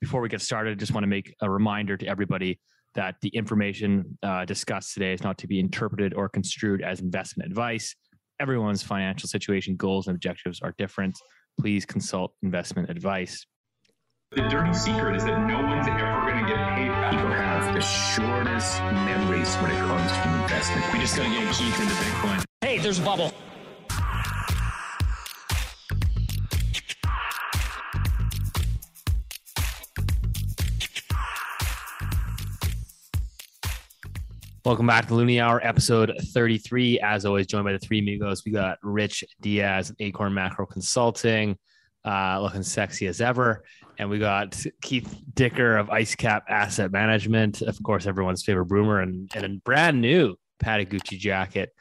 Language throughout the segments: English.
before we get started, I just want to make a reminder to everybody that the information uh, discussed today is not to be interpreted or construed as investment advice. Everyone's financial situation, goals, and objectives are different. Please consult investment advice. The dirty secret is that no one's ever going to get paid back. People have the shortest memories when it comes to investment. We just got to get Keith into Bitcoin. Hey, there's a bubble. Welcome back to Loonie Hour, episode 33. As always, joined by the three amigos. We got Rich Diaz, Acorn Macro Consulting, uh, looking sexy as ever. And we got Keith Dicker of IceCap Asset Management, of course, everyone's favorite broomer, and, and a brand new Patagucci jacket.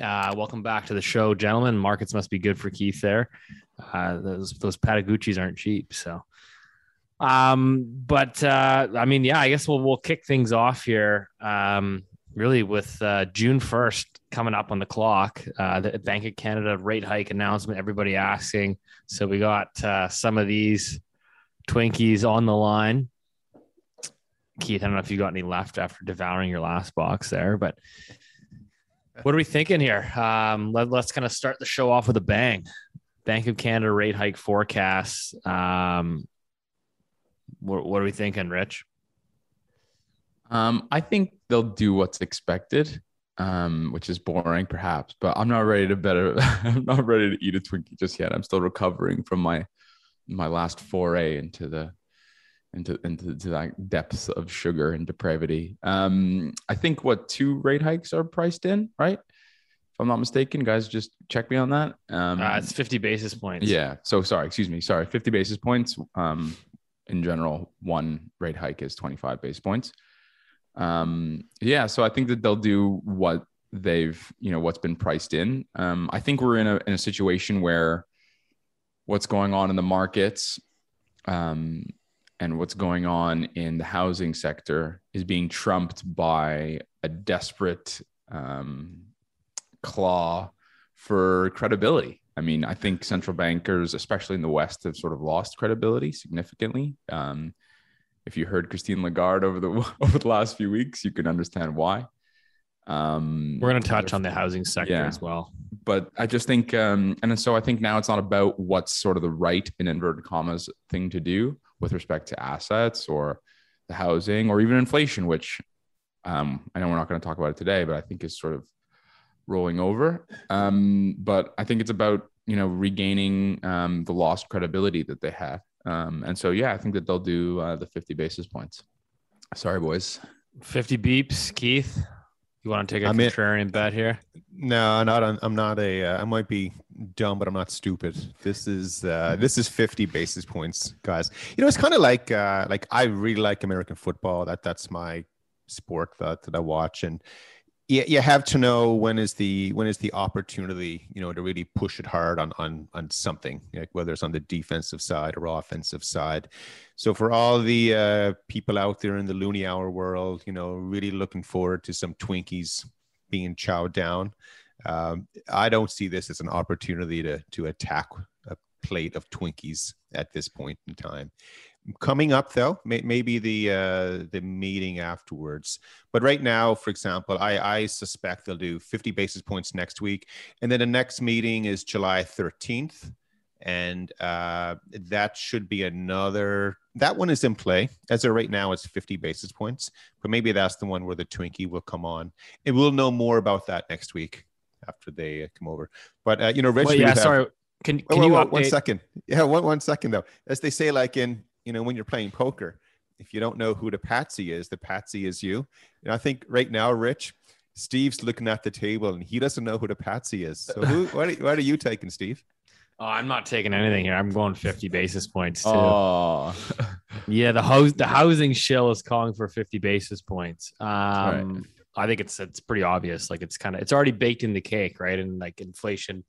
Uh, welcome back to the show, gentlemen. Markets must be good for Keith there. Uh, those those aren't cheap, so. Um, but uh, I mean, yeah, I guess we'll we'll kick things off here. Um, really with uh, June 1st coming up on the clock, uh, the Bank of Canada rate hike announcement, everybody asking. So we got uh, some of these Twinkies on the line. Keith, I don't know if you got any left after devouring your last box there, but what are we thinking here? Um, let, us kind of start the show off with a bang. Bank of Canada rate hike forecasts. Um, what, what are we thinking, Rich? Um, I think they'll do what's expected, um, which is boring, perhaps. But I'm not ready to bet. I'm not ready to eat a Twinkie just yet. I'm still recovering from my my last foray into the into into, into that depths of sugar and depravity. Um, I think what two rate hikes are priced in, right? If I'm not mistaken, guys, just check me on that. Um, uh, it's 50 basis points. Yeah. So sorry, excuse me. Sorry, 50 basis points. Um, in general, one rate hike is 25 basis points um, yeah, so I think that they'll do what they've, you know, what's been priced in. Um, I think we're in a in a situation where what's going on in the markets um, and what's going on in the housing sector is being trumped by a desperate um, claw for credibility. I mean, I think central bankers, especially in the West, have sort of lost credibility significantly. Um, if you heard Christine Lagarde over the over the last few weeks, you can understand why. Um, We're going to touch on the housing sector yeah. as well, but I just think, um, and so I think now it's not about what's sort of the right in inverted commas thing to do with respect to assets or the housing or even inflation, which um, I know we're not going to talk about it today, but I think is sort of rolling over. Um, but I think it's about you know regaining um, the lost credibility that they have um, and so, yeah, I think that they'll do uh, the 50 basis points. Sorry, boys. 50 beeps, Keith. You want to take a I'm contrarian in, bet here? No, not. On, I'm not a. Uh, I might be dumb, but I'm not stupid. This is uh, this is 50 basis points, guys. You know, it's kind of like uh, like I really like American football. That that's my sport that, that I watch, and you, you have to know when is the when is the opportunity you know to really push it hard on on on something like whether it's on the defensive side or offensive side. So for all the uh, people out there in the loonie hour world you know really looking forward to some twinkies being chowed down um, i don't see this as an opportunity to to attack a plate of twinkies at this point in time coming up though may, maybe the uh, the meeting afterwards. But right now for example i i suspect they'll do 50 basis points next week. And then the next meeting is july 13th and uh, that should be another that one is in play. As of right now it's 50 basis points. But maybe that's the one where the twinkie will come on. And we'll know more about that next week after they uh, come over. But uh, you know Rich, well, yeah have, sorry. Can, can wait, you wait, one second. Yeah one, one second though. As they say like in you know, when you're playing poker, if you don't know who the patsy is, the patsy is you. And I think right now, Rich, Steve's looking at the table and he doesn't know who the patsy is. So who, what, are, what are you taking, Steve? Oh, I'm not taking anything here. I'm going 50 basis points too. Oh. yeah, the house the housing shill is calling for 50 basis points. Um, right. I think it's it's pretty obvious. Like it's kind of it's already baked in the cake, right? And like inflation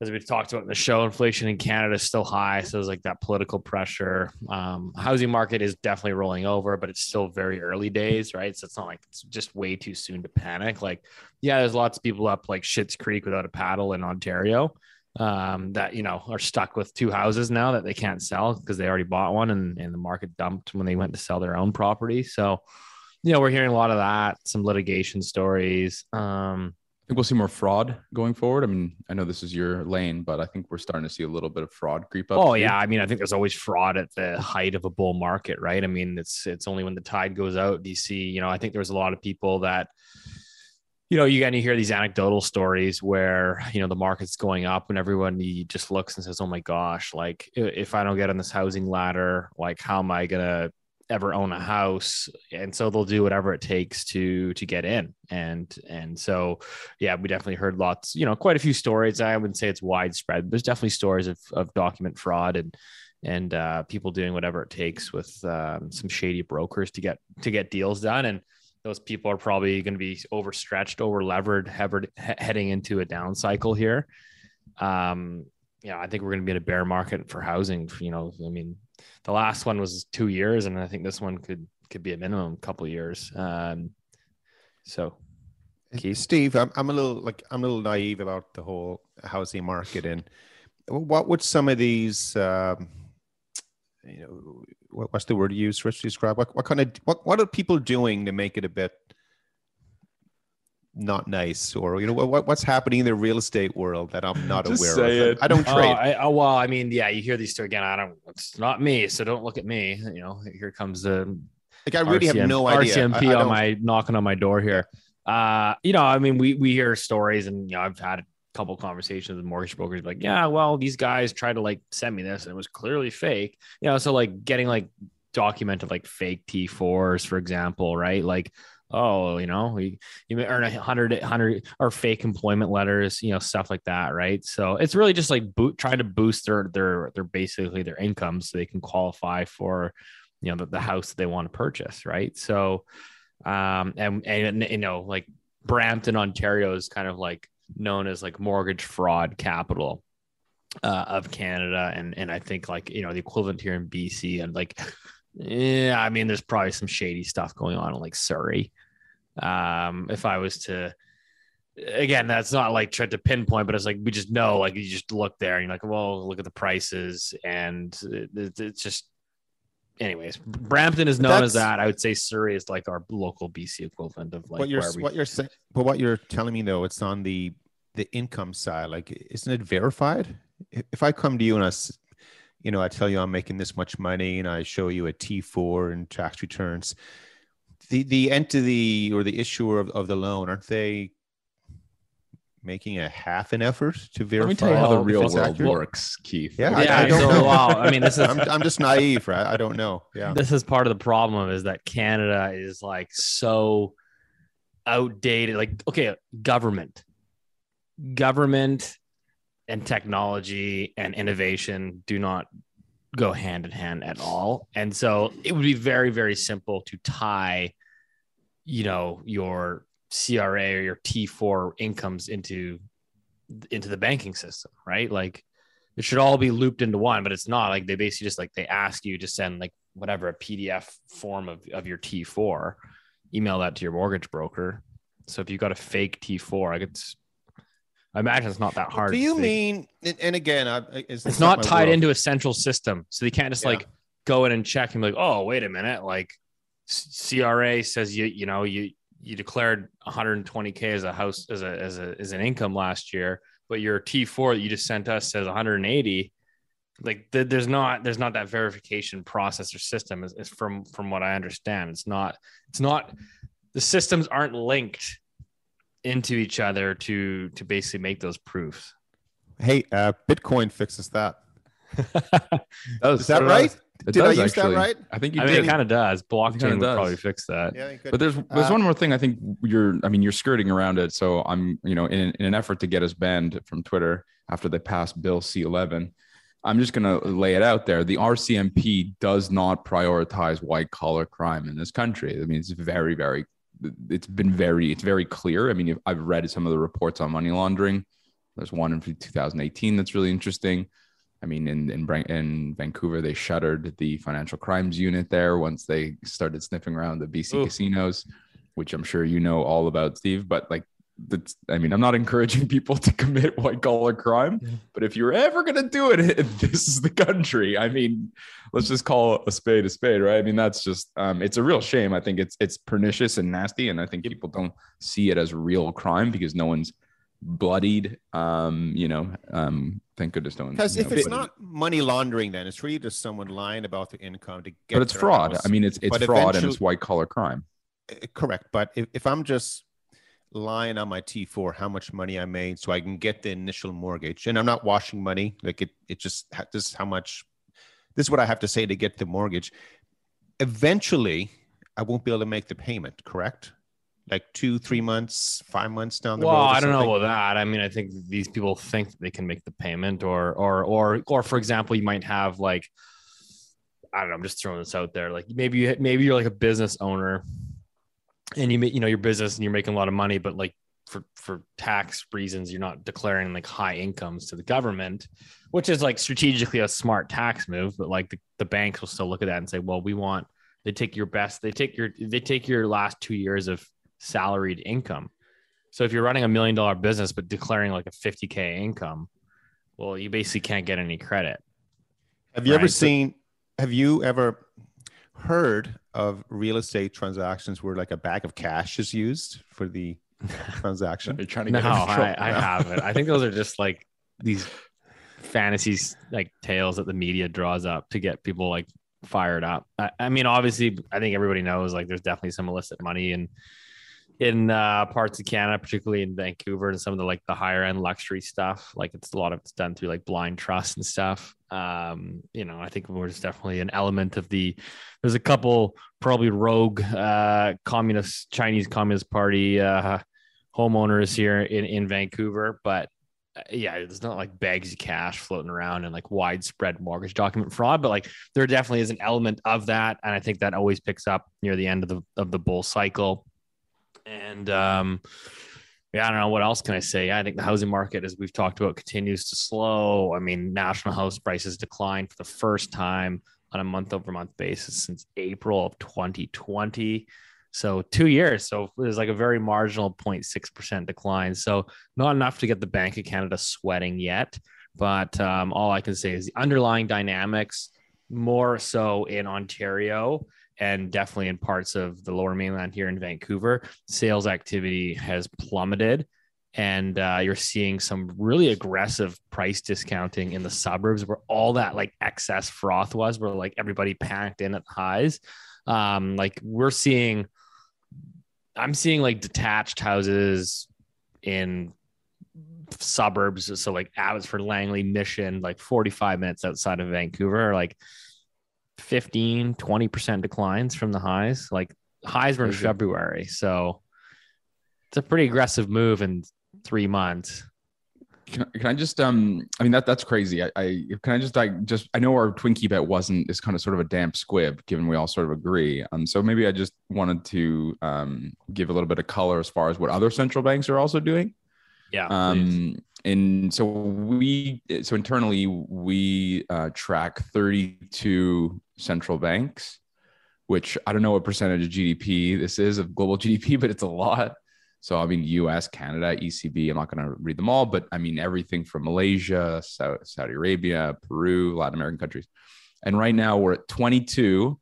as we've talked about in the show, inflation in Canada is still high. So there's like that political pressure. Um, housing market is definitely rolling over, but it's still very early days, right? So it's not like it's just way too soon to panic. Like, yeah, there's lots of people up like Shit's Creek without a paddle in Ontario. um, that you know are stuck with two houses now that they can't sell because they already bought one and, and the market dumped when they went to sell their own property. So, you know, we're hearing a lot of that, some litigation stories. Um, I think we'll see more fraud going forward. I mean, I know this is your lane, but I think we're starting to see a little bit of fraud creep up. Oh too. yeah, I mean, I think there's always fraud at the height of a bull market, right? I mean, it's it's only when the tide goes out, do you see? You know, I think there's a lot of people that, you know, you get to hear these anecdotal stories where you know the market's going up and everyone just looks and says, "Oh my gosh, like if I don't get on this housing ladder, like how am I gonna ever own a house and so they'll do whatever it takes to to get in. And and so yeah we definitely heard lots you know quite a few stories. I wouldn't say it's widespread but there's definitely stories of, of document fraud and and uh, people doing whatever it takes with um, some shady brokers to get to get deals done. And those people are probably going to be overstretched over levered heading into a down cycle here. Um yeah i think we're going to be in a bear market for housing you know i mean the last one was two years, and I think this one could could be a minimum couple years. Um, so, Keith? Steve, I'm I'm a little like I'm a little naive about the whole housing market, and what would some of these, um, you know, what, what's the word you use, Rich, to describe what what kind of what what are people doing to make it a bit not nice or you know what, what's happening in the real estate world that i'm not aware of? it. i don't trade. Oh, I, oh, well i mean yeah you hear these two again i don't it's not me so don't look at me you know here comes the like i really RCM, have no idea. Rcmp I, I on my knocking on my door here. Uh you know i mean we we hear stories and you know i've had a couple conversations with mortgage brokers like yeah well these guys tried to like send me this and it was clearly fake. You know so like getting like documented like fake t4s for example right? Like oh, you know, you, you may earn a hundred, hundred or fake employment letters, you know, stuff like that. Right. So it's really just like boot, trying to boost their, their, their basically their income so they can qualify for, you know, the, the house that they want to purchase. Right. So, um, and, and, you know, like Brampton, Ontario is kind of like known as like mortgage fraud capital. Uh, of Canada, and and I think like you know the equivalent here in BC, and like yeah, I mean, there's probably some shady stuff going on in like Surrey, um, if I was to, again, that's not like try to pinpoint, but it's like we just know, like you just look there and you're like, well, look at the prices, and it, it's just, anyways, Brampton is known as that. I would say Surrey is like our local BC equivalent of like what you're we, what you're saying. But what you're telling me though, it's on the the income side. Like, isn't it verified? If I come to you and I you know, I tell you I'm making this much money and I show you a T4 and tax returns the the entity or the issuer of, of the loan aren't they making a half an effort to verify? Let me tell you how the real world accurate? works, Keith. Yeah, yeah I, I don't so, know. Wow. I mean, this is I'm, I'm just naive, right? I don't know. Yeah, this is part of the problem is that Canada is like so outdated. Like, okay, government, government, and technology and innovation do not go hand in hand at all. And so it would be very, very simple to tie, you know, your CRA or your T4 incomes into into the banking system, right? Like it should all be looped into one, but it's not like they basically just like they ask you to send like whatever a PDF form of, of your T4, email that to your mortgage broker. So if you've got a fake T4, like it's I imagine it's not that hard. Do you mean? And again, I, it's, it's not, not tied world. into a central system, so they can't just yeah. like go in and check and be like, oh, wait a minute, like CRA says you you know you you declared 120k as a house as a as a as an income last year, but your T4 that you just sent us says 180. Like there's not there's not that verification process or system is, is from from what I understand. It's not it's not the systems aren't linked into each other to to basically make those proofs. Hey, uh, Bitcoin fixes that. does, Is that right? Did I use actually. that right? I think you I did. mean, it kind of does. Blockchain would probably fix that. Yeah, but there's there's uh, one more thing. I think you're. I mean, you're skirting around it. So I'm, you know, in, in an effort to get us banned from Twitter after they passed Bill C11. I'm just going to lay it out there. The RCMP does not prioritize white collar crime in this country. I mean, it's very, very it's been very it's very clear. I mean, I've read some of the reports on money laundering. There's one in 2018 that's really interesting. I mean, in in, in Vancouver, they shuttered the financial crimes unit there once they started sniffing around the BC Ooh. casinos, which I'm sure you know all about, Steve. But like that's I mean, I'm not encouraging people to commit white collar crime, but if you're ever gonna do it, this is the country. I mean, let's just call a spade a spade, right? I mean, that's just um, it's a real shame. I think it's it's pernicious and nasty, and I think people don't see it as real crime because no one's bloodied. Um, you know, um, thank goodness no one. Because if know, it's bloodied. not money laundering, then it's really just someone lying about their income to get. but it's fraud. house. I mean, it's it's But fraud and it's white collar crime. Uh, correct. But if, if I'm just lying on my T4 how much money I made so I can get the initial mortgage, and I'm not washing money, like it, it just this is how much. This is what I have to say to get the mortgage. Eventually, I won't be able to make the payment. Correct. Like two, three months, five months down the well, road. or I don't know about that. I mean, I think these people think that they can make the payment, or or or or for example, you might have like I don't know. I'm just throwing this out there. Like maybe you maybe you're like a business owner, and you make you know your business and you're making a lot of money, but like for for tax reasons, you're not declaring like high incomes to the government, which is like strategically a smart tax move. But like the, the banks will still look at that and say, well, we want they take your best, they take your they take your last two years of salaried income. So if you're running a million dollar business but declaring like a 50k income, well, you basically can't get any credit. Have you ever Right, so- seen? Have you ever heard of real estate transactions where like a bag of cash is used for the transaction? They're trying to No, get in. I, I haven't. I think those are just like these fantasies, like tales that the media draws up to get people like fired up. I, I mean, obviously, I think everybody knows like there's definitely some illicit money in in uh, parts of Canada, particularly in Vancouver and some of the like the higher end luxury stuff. Like it's a lot of it's done through like blind trust and stuff. Um, you know, I think there's definitely an element of the. There's a couple probably rogue uh, communist Chinese Communist Party uh, homeowners here in in Vancouver, but uh, yeah, there's not like bags of cash floating around and like widespread mortgage document fraud, but like there definitely is an element of that, and I think that always picks up near the end of the of the bull cycle. And um, yeah, I don't know what else can I say. I think the housing market, as we've talked about, continues to slow. I mean, national house prices declined for the first time on a month over month basis since April of 2020. So two years. So there's like a very marginal 0.6% decline. So not enough to get the Bank of Canada sweating yet. But um, all I can say is the underlying dynamics, more so in Ontario and definitely in parts of the lower mainland here in Vancouver, sales activity has plummeted. And uh, you're seeing some really aggressive price discounting in the suburbs where all that like excess froth was, where like everybody panicked in at the highs. Um, like we're seeing, I'm seeing like detached houses in suburbs. So like Abbotsford, Langley, Mission, like 45 minutes outside of Vancouver, like 15, 20% declines from the highs. Like highs were in February. So it's a pretty aggressive move in three months. Can, I- can I just um I mean that that's crazy. I, I can I just like just I know our Twinkie bet wasn't is kind of sort of a damp squib given we all sort of agree. Um so maybe I just wanted to um give a little bit of color as far as what other central banks are also doing. Yeah. Um and so we so internally we uh, track 32 central banks, which I don't know what percentage of GDP this is of global GDP, but it's a lot. So I mean, U.S., Canada, ECB. I'm not going to read them all, but I mean everything from Malaysia, Saudi Arabia, Peru, Latin American countries, and right now we're at 22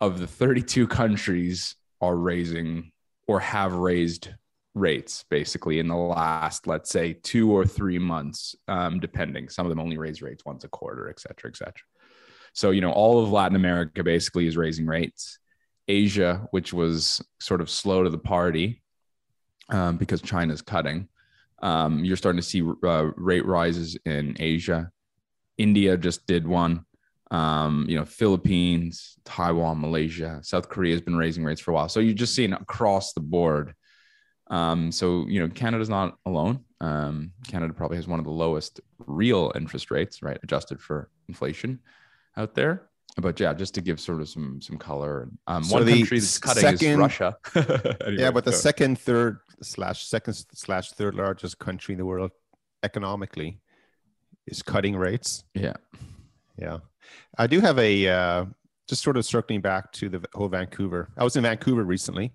of the 32 countries are raising or have raised rates basically in the last, let's say, two or three months, um, depending. Some of them only raise rates once a quarter, et cetera, et cetera. So you know, all of Latin America basically is raising rates. Asia, which was sort of slow to the party um, because China's cutting. Um, you're starting to see uh, rate rises in Asia. India just did one. Um, you know, Philippines, Taiwan, Malaysia, South Korea has been raising rates for a while. So you're just seeing across the board. Um, so you know, Canada's not alone. Um, Canada probably has one of the lowest real interest rates, right, adjusted for inflation out there. But yeah, just to give sort of some some color. Um, So one the country that's cutting is Russia. Anyway, yeah, but the so- second, third slash second slash third largest country in the world economically is cutting rates. yeah, Yeah, I do have a uh, just sort of circling back to the whole Vancouver. I was in Vancouver recently,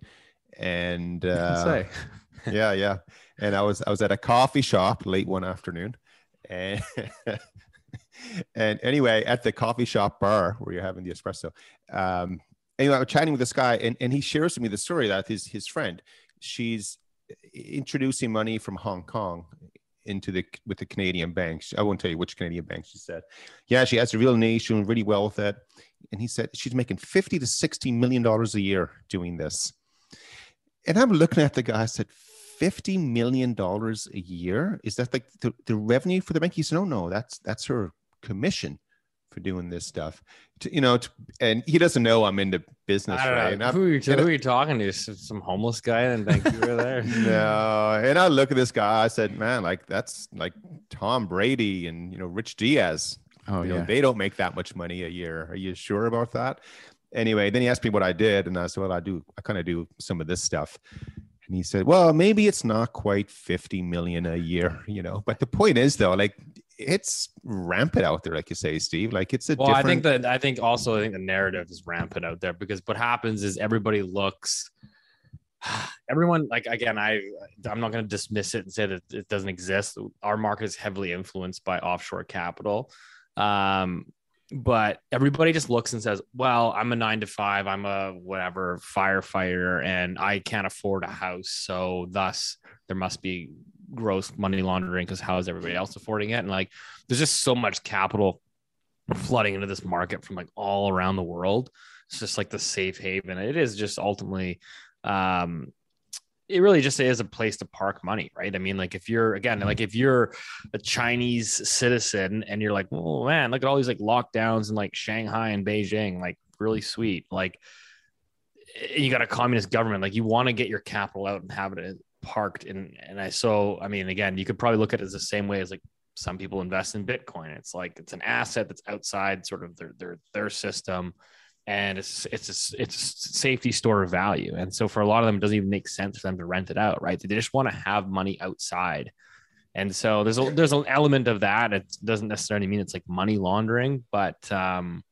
and uh, say. yeah, yeah. And I was I was at a coffee shop late one afternoon, and and anyway, at the coffee shop bar where you're having the espresso, um, anyway, I was chatting with this guy, and, and he shares with me the story that his his friend, she's introducing money from Hong Kong into the with the Canadian banks. I won't tell you which Canadian bank she said. Yeah, she has a real niche, doing really well with it. And he said she's making 50 to 60 million dollars a year doing this. And I'm looking at the guy, I said, 50 million dollars a year? Is that like the, the revenue for the bank? He said, No, no, that's that's her commission for doing this stuff. To, you know, to, and he doesn't know I'm into business, I don't right? Know. Who are, you, who are you talking to? Some some homeless guy in Vancouver there? no, and I look at this guy. I said, "Man, like that's like Tom Brady and you know Rich Diaz. Oh you know, they don't make that much money a year. Are you sure about that?" Anyway, then he asked me what I did, and I said, "Well, I do. I kind of do some of this stuff." And he said, "Well, maybe it's not quite fifty million a year, you know. But the point is, though, like it's rampant out there, like you say, Steve. Like it's a Well, I think that I think also I think the narrative is rampant out there because what happens is everybody looks everyone like again I I'm not going to dismiss it and say that it doesn't exist. Our market is heavily influenced by offshore capital. Um but everybody just looks and says, "Well, I'm a 9 to 5, I'm a whatever firefighter and I can't afford a house, so thus there must be gross money laundering because how is everybody else affording it?" And like there's just so much capital flooding into this market from like all around the world. It's just like the safe haven. It is just ultimately, um, it really just is a place to park money, right? I mean, like if you're again, mm-hmm. like if you're a Chinese citizen and you're like, oh man, look at all these like lockdowns in like Shanghai and Beijing, like really sweet. Like eh, you got a communist government, like you want to get your capital out and have it eh, parked And And I so I mean, again, you could probably look at it as the same way as like some people invest in Bitcoin. It's like it's an asset that's outside sort of their their their system, and it's it's a, it's a safety store of value. And so for a lot of them, it doesn't even make sense for them to rent it out, right? They just want to have money outside. And so there's a there's an element of that. It doesn't necessarily mean it's like money laundering, but um,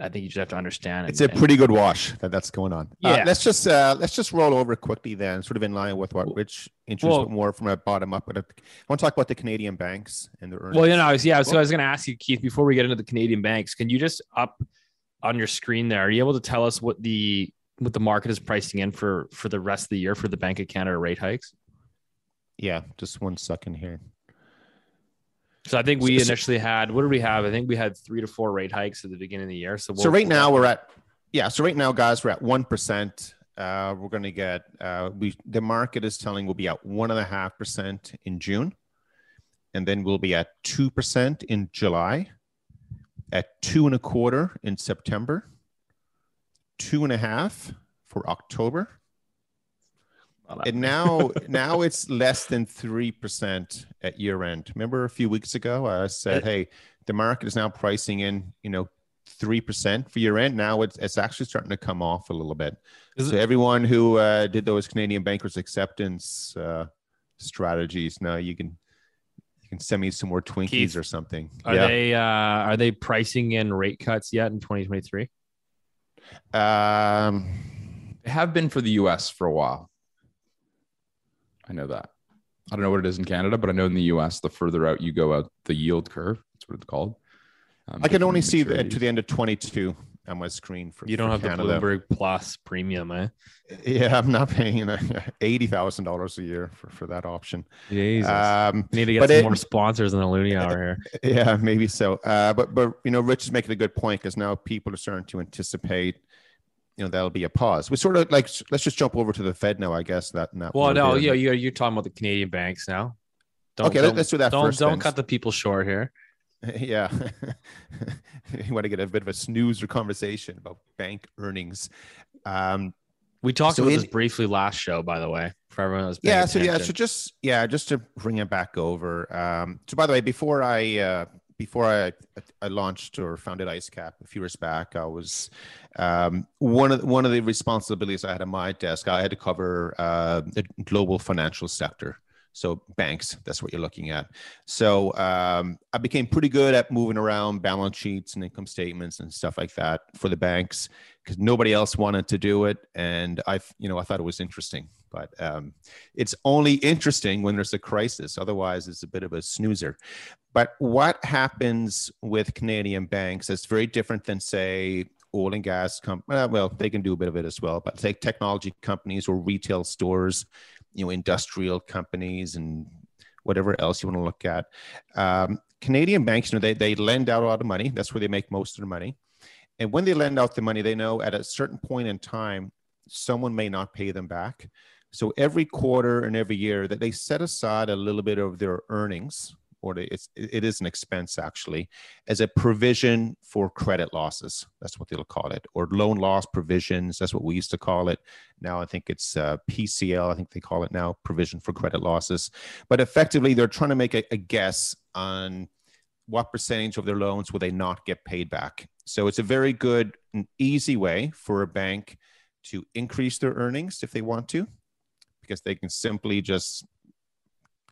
I think you just have to understand. it's a and- pretty good wash that that's going on. Uh, Yeah. let's just uh, let's just roll over quickly then, sort of in line with what Rich introduced Well- more from a bottom up. But I want to talk about the Canadian banks and their earnings. Well, you know, I was, yeah. So I was going to ask you, Keith, before we get into the Canadian banks, can you just up on your screen there? Are you able to tell us what the what the market is pricing in for for the rest of the year for the Bank of Canada rate hikes? yeah, just one second here. So I think we So- so- initially had what did we have? I think we had three to four rate hikes at the beginning of the year. So, so we'll- right now we're at yeah. So right now, guys, we're at one percent. Uh, we're going to get uh, we the market is telling we'll be at one and a half percent in June, and then we'll be at two percent in July, at two and a quarter in September, two and a half for October, and now now it's less than three percent at year end. Remember a few weeks ago I said, "Hey, the market is now pricing in, you know, three percent for year end." Now it's it's actually starting to come off a little bit. Is so everyone who uh, did those Canadian bankers acceptance uh, strategies, now you can can send me some more Twinkies Keith, or something. are they uh, are they pricing in rate cuts yet in 2023? Um, They have been for the US for a while. I know that. I don't know what it is in Canada, but I know in the US, the further out you go out the yield curve, that's what it's called. Um, I can only see the, maturities. to the end of 22 on my screen for You don't for have Canada. the Bloomberg Plus premium, eh? Yeah, I'm not paying eighty thousand dollars a year for, for that option. Jesus. Um, need to get some it- more sponsors in the Loonie Hour here. yeah, maybe so. Uh, but but you know, Rich is making a good point because now people are starting to anticipate. You know, that'll be a pause. We sort of like let's just jump over to the Fed now. I guess that. that Well, no, yeah, you're, you're talking about the Canadian banks now. Don't, Okay, don't- let's do that Don't first don't then. cut the people short here. yeah. you want to get a bit of a snoozer conversation about bank earnings. Um, We talked So about in- this briefly last show, by the way, for everyone that's paying yeah so yeah so just yeah just to bring it back over um so by the way before i uh before i i launched or founded icecap a few years back i was um one of one of the responsibilities i had on my desk i had to cover uh the global financial sector so banks that's what you're looking at so um, i became pretty good at moving around balance sheets and income statements and stuff like that for the banks because nobody else wanted to do it and i you know i thought it was interesting But um, it's only interesting when there's a crisis. Otherwise, it's a bit of a snoozer. But what happens with Canadian banks is very different than, say, oil and gas companies. Well, they can do a bit of it as well, but take technology companies or retail stores, you know, industrial companies and whatever else you want to look at. Um, Canadian banks, you know, they, they lend out a lot of money. That's where they make most of their money. And when they lend out the money, they know at a certain point in time, someone may not pay them back. So every quarter and every year that they set aside a little bit of their earnings, or it's, it is an expense actually, as a provision for credit losses. That's what they'll call it, or loan loss provisions. That's what we used to call it. Now I think it's uh, PCL. I think they call it now provision for credit losses. But effectively, they're trying to make a, a guess on what percentage of their loans will they not get paid back. So it's a very good and easy way for a bank to increase their earnings if they want to, because they can simply just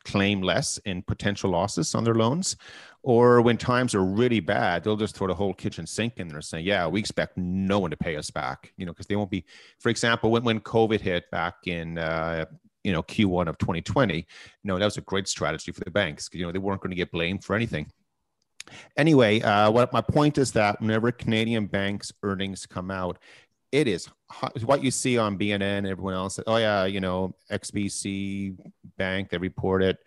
claim less in potential losses on their loans. Or when times are really bad, they'll just throw the whole kitchen sink in there and say, yeah, we expect no one to pay us back, you know, because they won't be, for example, when, when COVID hit back in, uh, you know, Q1 of 2020, you know, that was a great strategy for the banks you know, they weren't going to get blamed for anything. Anyway, uh, what my point is that whenever Canadian banks' earnings come out, it is what you see on BNN and everyone else. Oh yeah, you know XBC Bank they reported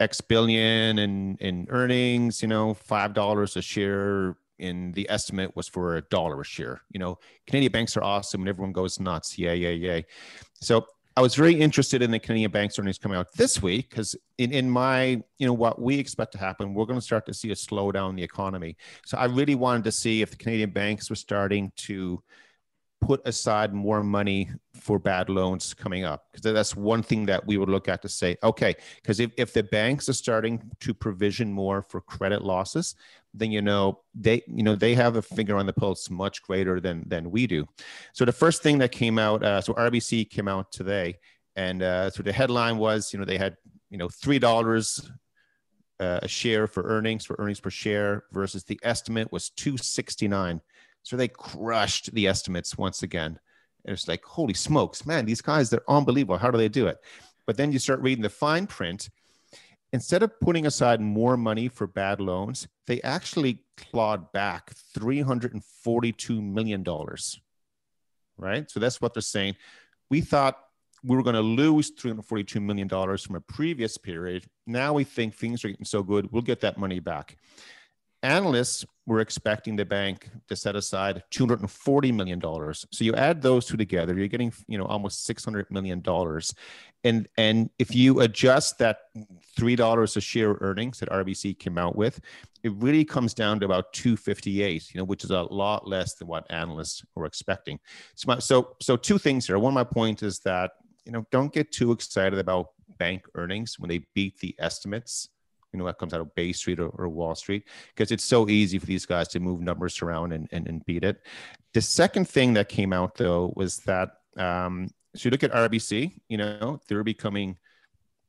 X billion in in earnings. You know, five dollars a share. In the estimate was for a dollar a share. You know, Canadian banks are awesome, and everyone goes nuts. Yeah, yeah, yeah. So I was very interested in the Canadian banks earnings coming out this week because in, in my, you know, what we expect to happen, we're going to start to see a slowdown in the economy. So I really wanted to see if the Canadian banks were starting to put aside more money for bad loans coming up. Because that's one thing that we would look at to say okay because if, if the banks are starting to provision more for credit losses then you know they you know they have a finger on the pulse much greater than than we do. So the first thing that came out uh, so rbc came out today and uh, so the headline was you know they had you know three dollars uh, a share for earnings for earnings per share versus the estimate was 269 so they crushed the estimates once again. And it's like, holy smokes, man, these guys, they're unbelievable. How do they do it? But then you start reading the fine print. Instead of putting aside more money for bad loans, they actually clawed back $342 million. Right? So that's what they're saying. We thought we were going to lose $342 million from a previous period. Now we think things are getting so good, we'll get that money back analysts were expecting the bank to set aside $240 million. So you add those two together, you're getting, you know, almost $600 million. And, and if you adjust that $3 a share earnings that RBC came out with, it really comes down to about 258, you know, which is a lot less than what analysts were expecting. So, my, so, so two things here. One my point is that, you know, don't get too excited about bank earnings when they beat the estimates you know, that comes out of Bay Street or, or Wall Street, because it's so easy for these guys to move numbers around and, and, and beat it. The second thing that came out though was that um, so you look at RBC, you know, they're becoming,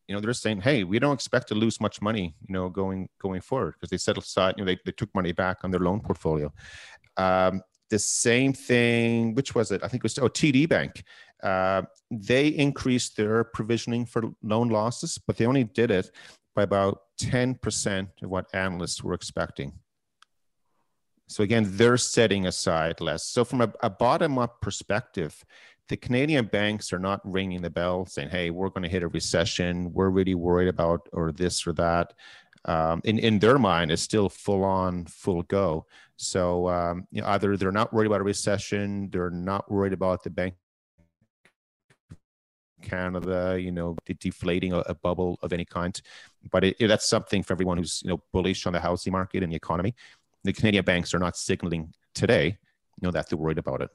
you know, they're saying, hey, we don't expect to lose much money, you know, going going forward because they set aside, you know, they, they took money back on their loan portfolio. Um, the same thing, which was it? I think it was oh, TD Bank. Uh, they increased their provisioning for loan losses, but they only did it by about 10% of what analysts were expecting. So again, they're setting aside less. So from a, a bottom-up perspective, the Canadian banks are not ringing the bell saying, "Hey, we're going to hit a recession. We're really worried about or this or that." Um, in in their mind, it's still full on, full go. So um, you know, either they're not worried about a recession, they're not worried about the bank Canada, you know, deflating a, a, bubble of any kind. But it, it, that's something for everyone who's you know bullish on the housing market and the economy. The Canadian banks are not signaling today, you know, that they're worried about it.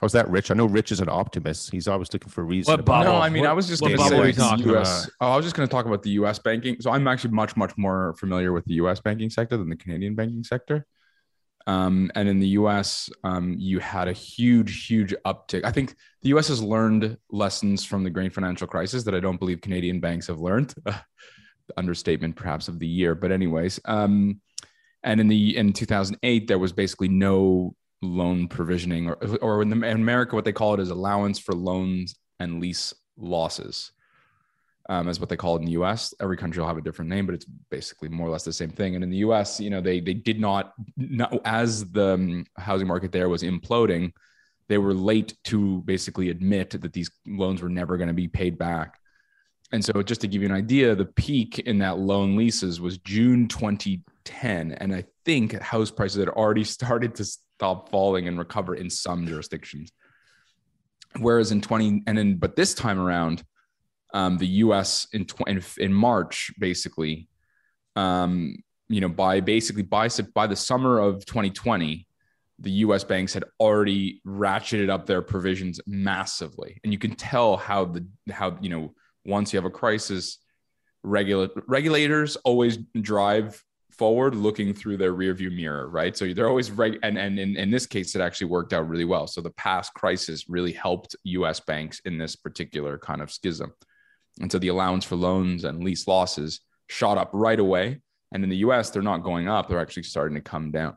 How's that, Rich? I know Rich is an optimist. He's always looking for reasons. What bubble? No, I mean, what, I was just going to say the US. Oh, I was just going to talk about the U.S. banking. So I'm actually much, much more familiar with the U.S. banking sector than the Canadian banking sector. Um, and in the US, um, you had a huge, huge uptick. I think the US has learned lessons from the great financial crisis that I don't believe Canadian banks have learned. understatement, perhaps, of the year. But, anyways, um, and in the in 2008, there was basically no loan provisioning, or or in, the, in America, what they call it is allowance for loans and lease losses um, as what they call it in the US. Every country will have a different name, but it's basically more or less the same thing. And in the US, you know, they they did not, not as the um, housing market there was imploding, they were late to basically admit that these loans were never going to be paid back. And so, just to give you an idea, the peak in that loan leases was June 2010, and I think house prices had already started to stop falling and recover in some jurisdictions. Whereas in 20 and then, but this time around, um, the U.S. in, in in March, basically, um, you know, by basically by by the summer of 2020, the U.S. banks had already ratcheted up their provisions massively, and you can tell how the how you know once you have a crisis, regula- regulators always drive forward looking through their rearview mirror, right? So they're always right. And, and in this case, it actually worked out really well. So the past crisis really helped US banks in this particular kind of schism. And so the allowance for loans and lease losses shot up right away. And in the US, they're not going up, they're actually starting to come down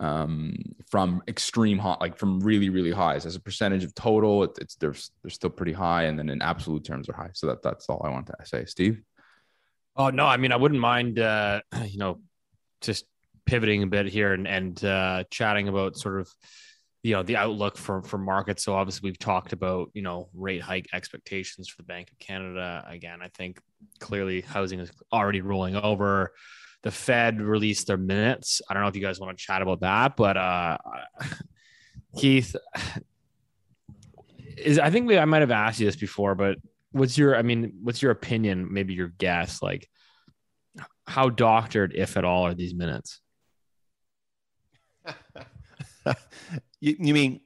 um, from extreme hot, like from really, really highs. As a percentage of total, it, it's they're, they're still pretty high. And then in absolute terms are high. So that, that's all I want to say. Steve? Oh, no. I mean, I wouldn't mind, uh, you know, just pivoting a bit here and, and uh, chatting about sort of you know the outlook for for markets. So obviously we've talked about you know rate hike expectations for the Bank of Canada. Again, I think clearly housing is already rolling over. The Fed released their minutes. I don't know if you guys want to chat about that, but uh, Keith is. I think we, I might have asked you this before, but what's your? I mean, what's your opinion? Maybe your guess, like how doctored, if at all, are these minutes? you, you, mean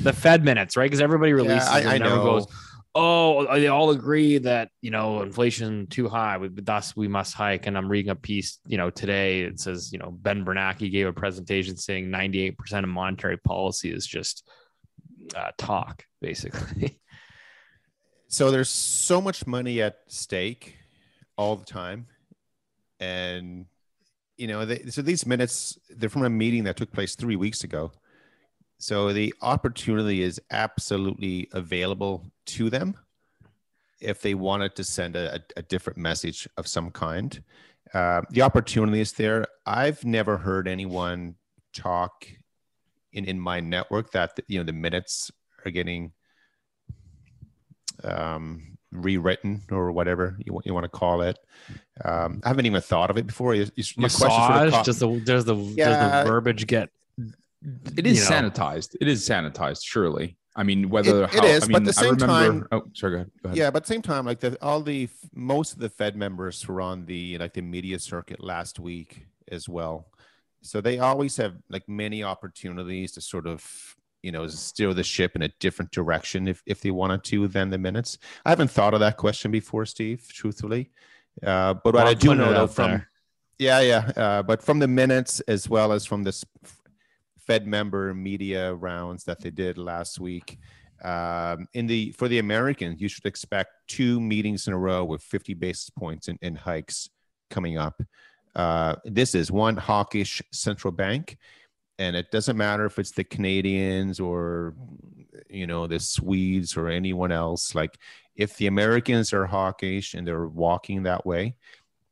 the Fed minutes, right? Because everybody releases yeah, I, I know. goes, oh, they all agree that you know inflation too high, we, thus we must hike. And I'm reading a piece, you know, today it says, you know, Ben Bernanke gave a presentation saying 98% of monetary policy is just uh, talk, basically. So there's so much money at stake all the time, and you know, they, so these minutes they're from a meeting that took place three weeks ago. So the opportunity is absolutely available to them if they wanted to send a, a different message of some kind. Uh, the opportunity is there. I've never heard anyone talk in, in my network that you know the minutes are getting um, rewritten or whatever you, you want to call it. Um, I haven't even thought of it before. You, you, Massage? Sort of does the does the yeah, does the verbiage get? It is sanitized. Know. It is sanitized. Surely. I mean, whether it, how, it is, I mean, but at the same remember, time, oh, sorry, go ahead, go ahead. Yeah, but at the same time, like the all the most of the Fed members were on the like the media circuit last week as well, so they always have like many opportunities to sort of you know steer the ship in a different direction if if they wanted to than the minutes. I haven't thought of that question before, Steve. Truthfully, uh, but what I do know though from there. yeah, yeah, uh, but from the minutes as well as from this Fed member media rounds that they did last week. Um, in the for the Americans, you should expect two meetings in a row with 50 basis points in, in hikes coming up. Uh, this is one hawkish central bank, and it doesn't matter if it's the Canadians or you know the Swedes or anyone else. Like if the Americans are hawkish and they're walking that way,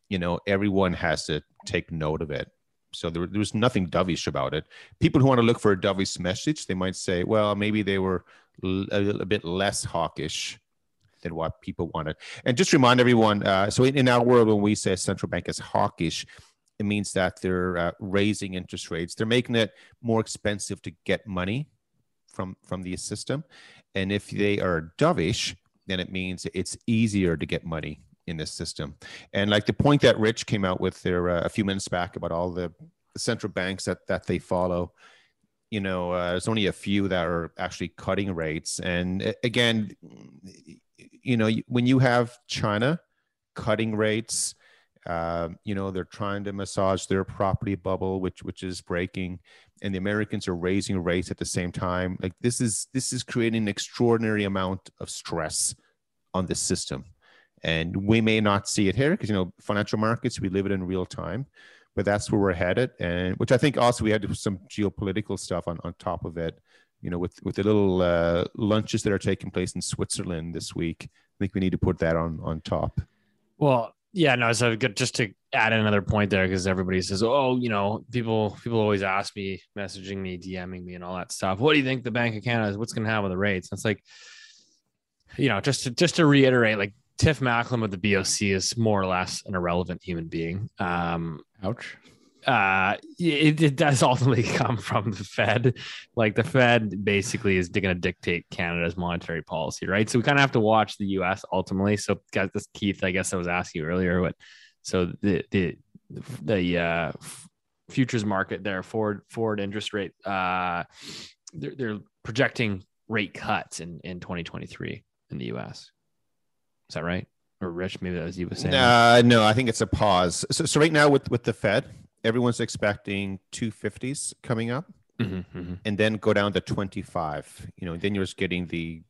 you know everyone has to take note of it. So there, there was nothing dovish about it. People who want to look for a dovish message, they might say, well, maybe they were a little bit less hawkish than what people wanted. And just remind everyone, uh, so in, in, our world, when we say central bank is hawkish, it means that they're uh, raising interest rates. They're making it more expensive to get money from from the system. And if they are dovish, then it means it's easier to get money in this system. And like the point that Rich came out with there uh, a few minutes back about all the, central banks that that they follow, you know, uh, there's only a few that are actually cutting rates. And again, you know, when you have China cutting rates, uh, you know, they're trying to massage their property bubble, which which is breaking, and the Americans are raising rates at the same time. Like this is this is creating an extraordinary amount of stress on the system and we may not see it here because you know financial markets we live it in real time but that's where we're headed and which i think also we had some geopolitical stuff on, on top of it You know, with with the little uh, lunches that are taking place in Switzerland this week, I think we need to put that on on top. Well, yeah, no. So good. Just to add another point there, because everybody says, "Oh, you know, people people always ask me, messaging me, DMing me, and all that stuff. What do you think the Bank of Canada is? What's going to happen with the rates?" And it's like, you know, just to just to reiterate, like Tiff Macklem of the BOC is more or less an irrelevant human being. Um, Ouch. Uh, it, it does ultimately come from the Fed. Like the Fed basically is going to dictate Canada's monetary policy, right? So we kind of have to watch the U.S. ultimately. So, guys, this Keith, I guess I was asking you earlier, but so the the the uh, futures market there, forward forward interest rate, uh, they're, they're projecting rate cuts in in 2023 in the U.S. Is that right? Or Rich, maybe that was you was saying. Uh, no, I think it's a pause. So, so right now with with the Fed, everyone's expecting two fifties coming up, Mhm, mhm. and then go down to twenty five. You know, then you're just getting the,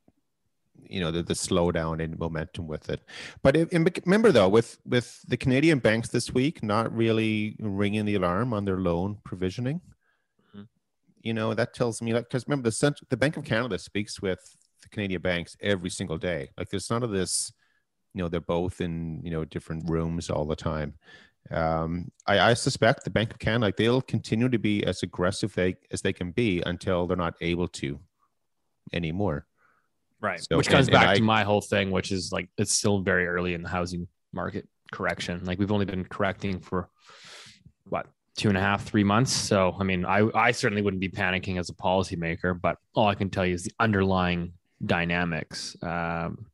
you know, the, the slowdown in momentum with it. But if, remember though, with with the Canadian banks this week not really ringing the alarm on their loan provisioning, Mhm. you know, that tells me like because remember the cent- the Bank of Canada speaks with the Canadian banks every single day. Like there's none of this you know they're both in you know different rooms all the time um i i suspect the bank of canada like they'll continue to be as aggressive they as they can be until they're not able to anymore Right. So- Which comes and- and back to I- my whole thing, which is like it's still very early in the housing market correction. Like we've only been correcting for what two and a half, three months. So I mean, I I certainly wouldn't be panicking as a policymaker, but all I can tell you is the underlying dynamics um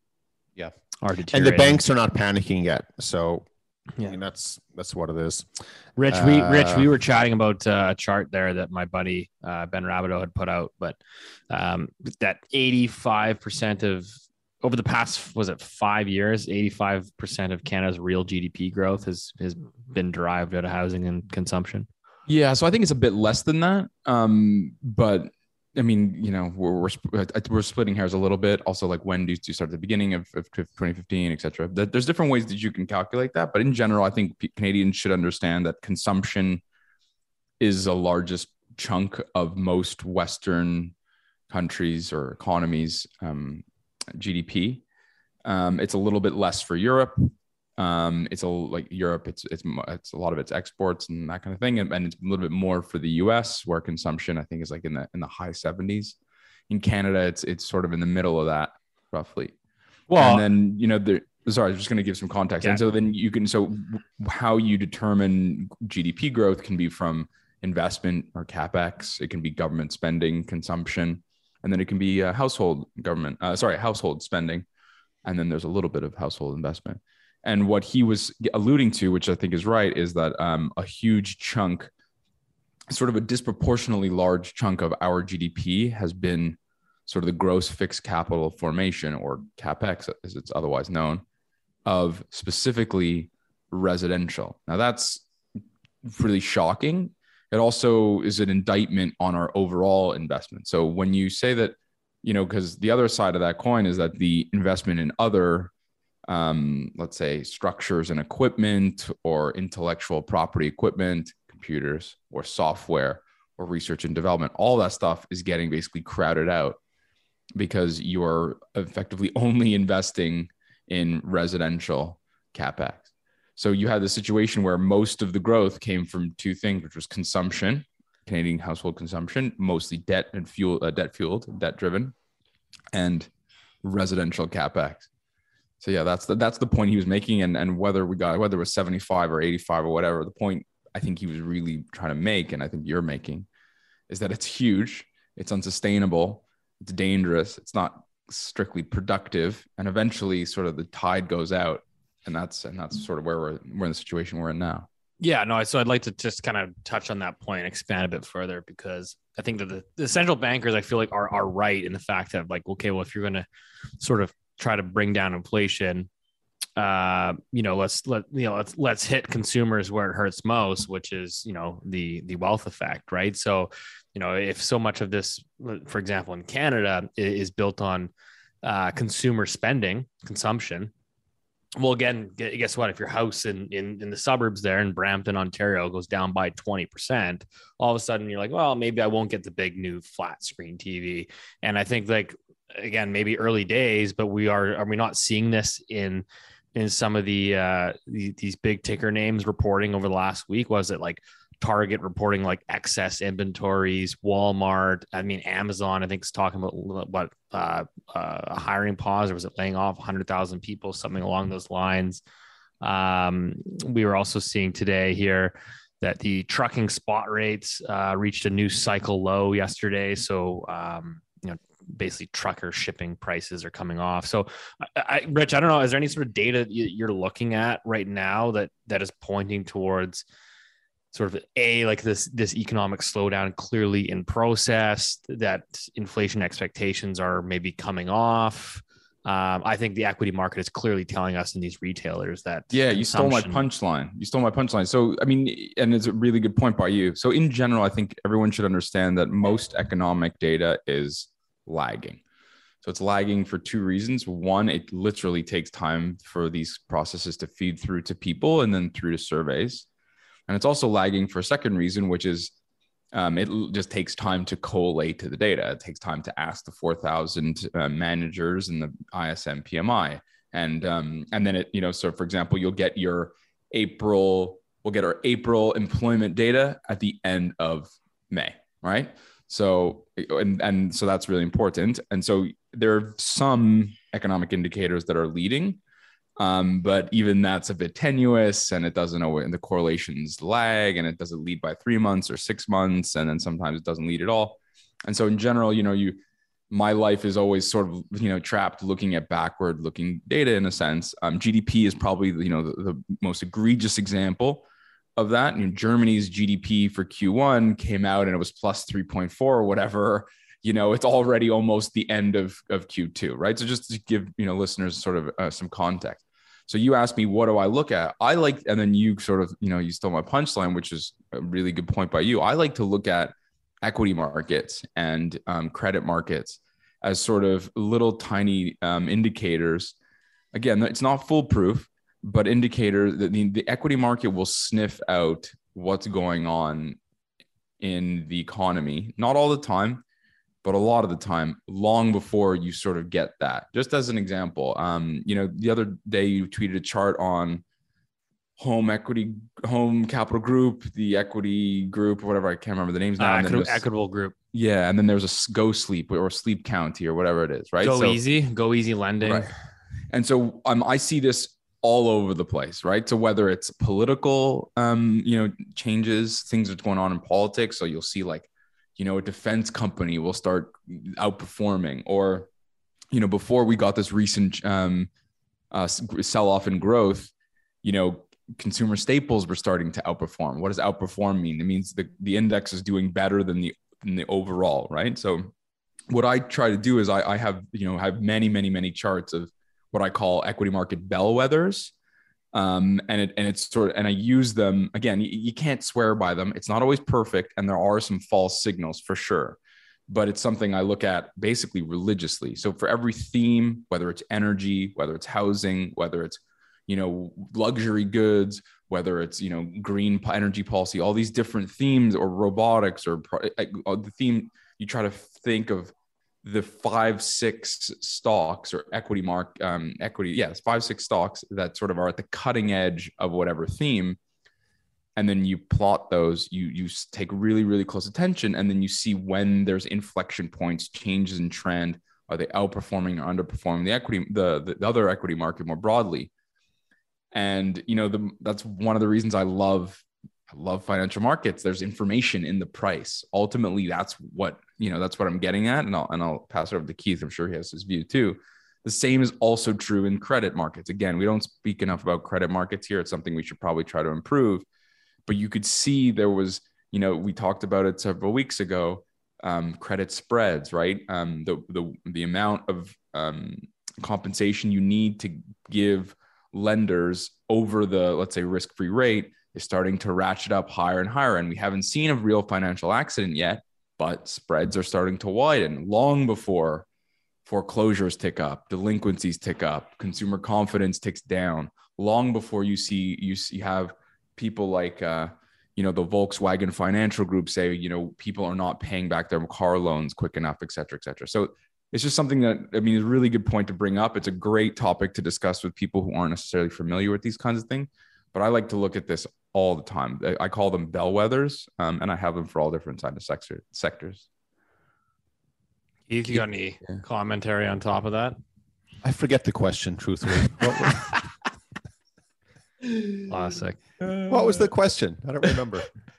Yeah. are and the banks are not panicking yet so Yeah. I mean, that's that's what it is Rich, we Rich, Uh, we were chatting about uh, a chart there that my buddy uh, Ben Rabidoux had put out, but um, that eighty-five percent of over the past was it five years, eighty-five percent of Canada's real GDP growth has has been derived out of housing and consumption. Yeah, so I think it's a bit less than that. Um, but I mean, you know, we're we're, uh, we're splitting hairs a little bit. Also, like when do you start at the beginning of, of 2015, et cetera. There's different ways that you can calculate that, but in general, I think Canadians should understand that consumption is the largest chunk of most Western countries or economies um, GDP. Um, it's a little bit less for Europe. Um, it's a like Europe. It's it's it's a lot of its exports and that kind of thing, and, and it's a little bit more for the U.S. where consumption I think is like in the in the high seventies. In Canada, it's it's sort of in the middle of that roughly. Well, and then you know the Sorry, I was just going to give some context. And so then you can so how you determine GDP growth can be from investment or capex. It can be government spending, consumption, and then it can be uh, household government. Uh, sorry, household spending, and then there's a little bit of household investment. And what he was alluding to, which I think is right, is that um, a huge chunk, sort of a disproportionately large chunk of our GDP has been sort of the gross fixed capital formation or capex, as it's otherwise known, of specifically residential. Now that's really shocking. It also is an indictment on our overall investment. So when you say that, you know, because the other side of that coin is that the investment in other um, let's say structures and equipment or intellectual property equipment, computers or software or research and development, all that stuff is getting basically crowded out because you're effectively only investing in residential capex. So you had the situation where most of the growth came from two things, which was consumption, Canadian household consumption, mostly debt and fuel, uh, debt fueled, debt driven, and residential capex. So yeah, that's the that's the point he was making, and and whether we got whether it was seventy five or eighty five or whatever, the point I think he was really trying to make, and I think you're making, is that it's huge, it's unsustainable, it's dangerous, it's not strictly productive, and eventually, sort of the tide goes out, and that's and that's sort of where we're we're in the situation we're in now. Yeah, no. So I'd like to just kind of touch on that point, and expand a bit further, because I think that the, the central bankers, I feel like, are are right in the fact that, like, okay, well, if you're going to sort of try to bring down inflation, uh, you know, let's let you know, let's let's hit consumers where it hurts most, which is you know the the wealth effect, right? So, you know, if so much of this, for example, in Canada, is built on uh, consumer spending, consumption, well, again, guess what? If your house in, in, in the suburbs there in Brampton, Ontario goes down by 20%, all of a sudden you're like, well, maybe I won't get the big new flat screen TV. And I think like, again, maybe early days, but we are, are we not seeing this in, in some of the, uh, the, these big ticker names reporting over the last week? Was it like Target reporting like excess inventories, Walmart. I mean, Amazon, I think is talking about what uh, uh, a hiring pause or was it laying off 100,000 people, something along those lines. Um, we were also seeing today here that the trucking spot rates uh, reached a new cycle low yesterday. So, um, you know, basically trucker shipping prices are coming off. So, I, I, Rich, I don't know, is there any sort of data you're looking at right now that that is pointing towards? sort of a like this this economic slowdown clearly in process that inflation expectations are maybe coming off um, I think the equity market is clearly telling us in these retailers that yeah, you stole my punchline. You stole my punchline. So I mean, and it's a really good point by you. So in general, I think everyone should understand that most economic data is lagging. So it's lagging for two reasons. One, it literally takes time for these processes to feed through to people and then through to surveys. And it's also lagging for a second reason, which is um, it just takes time to collate to the data. It takes time to ask the 4,000 uh, managers in the ISM PMI. And, um, and then it, you know, so for example, you'll get your April, we'll get our April employment data at the end of May, right? So, and, and so that's really important. And so there are some economic indicators that are leading, um, but even that's a bit tenuous and it doesn't always, and the correlations lag and it doesn't lead by three months or six months. And then sometimes it doesn't lead at all. And so in general, you know, you, my life is always sort of, you know, trapped looking at backward looking data in a sense. Um, GDP is probably, you know, the, the most egregious example of that. You know, Germany's GDP for Q1 came out and it was plus 3.4 or whatever you know it's already almost the end of of q2 right? So just to give you know listeners sort of uh, some context. So you asked me what do i look at? I like and then you sort of you know you stole my punchline which is a really good point by you. I like to look at equity markets and um, credit markets as sort of little tiny um, indicators. Again it's not foolproof but indicator that the, the equity market will sniff out what's going on in the economy. Not all the time but a lot of the time long before you sort of get that. Just as an example um, you know the other day you tweeted a chart on home equity home capital group the equity group or whatever i can't remember the names now uh, equitable, equitable group. Yeah and then there's a go sleep or sleep county or whatever it is right? Go so, easy go easy lending. Right. and so um, i see this all over the place right? So whether it's political um, you know changes things that's going on in politics so you'll see like you know a defense company will start outperforming or you know before we got this recent um, uh, sell off in growth you know consumer staples were starting to outperform. What does outperform mean? It means the, the index is doing better than the than the overall right? So what i try to do is I, I have you know have many many many charts of what i call equity market bellwethers um, and it and it's sort of and I use them again. You, you can't swear by them. It's not always perfect, and there are some false signals for sure. But it's something I look at basically religiously. So for every theme, whether it's energy, whether it's housing, whether it's you know luxury goods, whether it's you know green energy policy, all these different themes or robotics or the theme, you try to think of the five six stocks or equity mark um, equity yes five six stocks that sort of are at the cutting edge of whatever theme. And then you plot those you you take really really close attention and then you see when there's inflection points changes in trend are they outperforming or underperforming the equity the the other equity market more broadly? And you know the, that's one of the reasons i love I love financial markets there's information in the price ultimately that's what you know that's what I'm getting at, and I'll and I'll pass it over to Keith. I'm sure he has his view too. The same is also true in credit markets. Again, we don't speak enough about credit markets here. It's something we should probably try to improve. But you could see there was, you know, we talked about it several weeks ago. Um, credit spreads, right? Um, the the the amount of um, compensation you need to give lenders over the let's say risk free rate is starting to ratchet up higher and higher, and we haven't seen a real financial accident yet but spreads are starting to widen long before foreclosures tick up, delinquencies tick up, consumer confidence ticks down long before you see you see have people like uh, you know the Volkswagen Financial Group say you know people are not paying back their car loans quick enough, et cetera, et cetera. So it's just something that I mean is a really good point to bring up. It's a great topic to discuss with people who aren't necessarily familiar with these kinds of things. But I like to look at this all the time. I call them bellwethers, um, and I have them for all different kind of sector, sectors. Keith, you got any yeah. commentary on top of that? I forget the question, truthfully. Classic. What was the question? I don't remember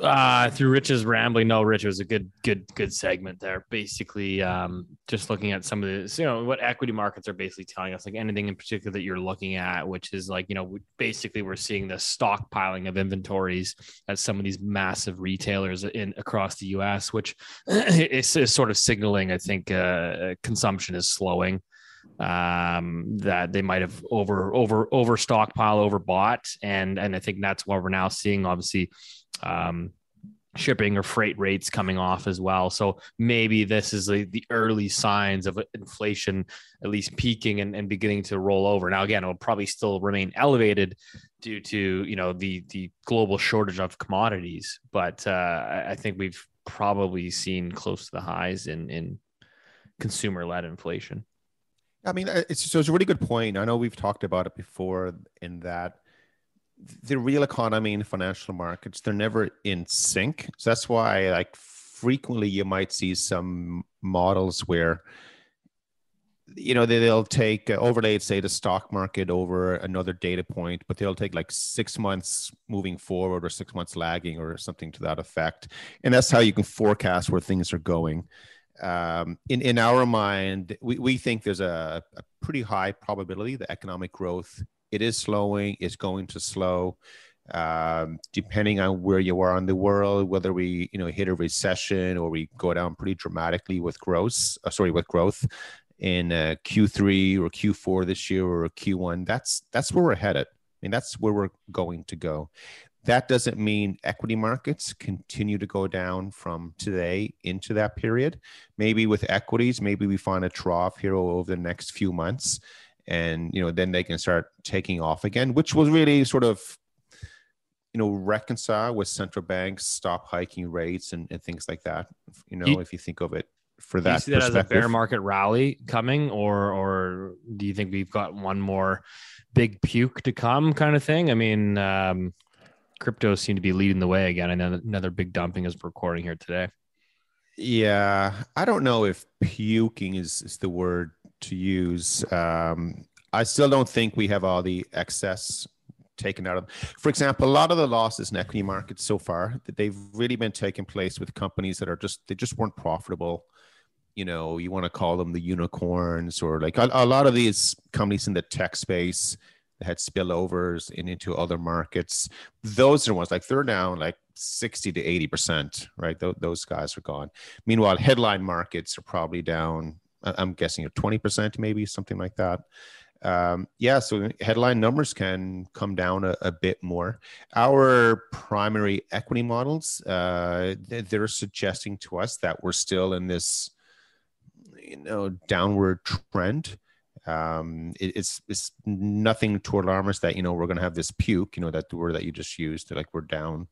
uh through rich's rambling no rich it was a good good good segment there. Basically um just looking at some of the you know what equity markets are basically telling us like anything in particular that you're looking at which is like you know basically we're seeing the stockpiling of inventories at some of these massive retailers in across the us which is, is sort of signaling i think uh consumption is slowing. Um, that they might have over over over stockpile overbought. And and i think that's what we're now seeing obviously um, shipping or freight rates coming off as well. So maybe this is the, the early signs of inflation at least peaking and, and beginning to roll over. Now, again, it'll probably still remain elevated due to, you know, the, the global shortage of commodities. But uh, I think we've probably seen close to the highs in, in consumer led inflation. I mean, it's, so it's a really good point. I know we've talked about it before in that the real economy and financial markets they're never in sync. So that's why like frequently you might see some models where you know they, they'll take uh, overlay say the stock market over another data point but they'll take like six months moving forward or six months lagging or something to that effect. And that's how you can forecast where things are going. Um, in in our mind we, we think there's a, a pretty high probability that economic growth it is slowing. It's going to slow. Um, depending on where you are in the world, whether we you know hit a recession or we go down pretty dramatically with growth, uh, sorry, with growth in uh, Q3 or Q4 this year or Q1, that's that's where we're headed. I mean, that's where we're going to go. That doesn't mean equity markets continue to go down from today into that period. Maybe with equities, maybe we find a trough here over the next few months and you know then they can start taking off again which will really sort of you know reconcile with central banks stop hiking rates and, and things like that you know you, if you think of it for that, do you see that as a bear market rally coming or or do you think we've got one more big puke to come kind of thing? I mean um crypto seem to be leading the way again. Another, another big dumping is recording here today. Yeah i don't know if puking is, is the word to use. Um, I still don't think we have all the excess taken out of. For example, a lot of the losses in equity markets so far that they've really been taking place with companies that are just they just weren't profitable. You know, you want to call them the unicorns or like a, a lot of these companies in the tech space that had spillovers in, into other markets. Those are ones like they're down like 60 to 80 percent, right? Th- those guys are gone. Meanwhile, headline markets are probably down I'm guessing a 20% maybe something like that. Um, yeah, so headline numbers can come down a, a bit more. Our primary equity models, uh, they're suggesting to us that we're still in this, you know, downward trend. Um, it, it's it's nothing to alarm us that you know we're going to have this puke, you know, that word that you just used, like we're down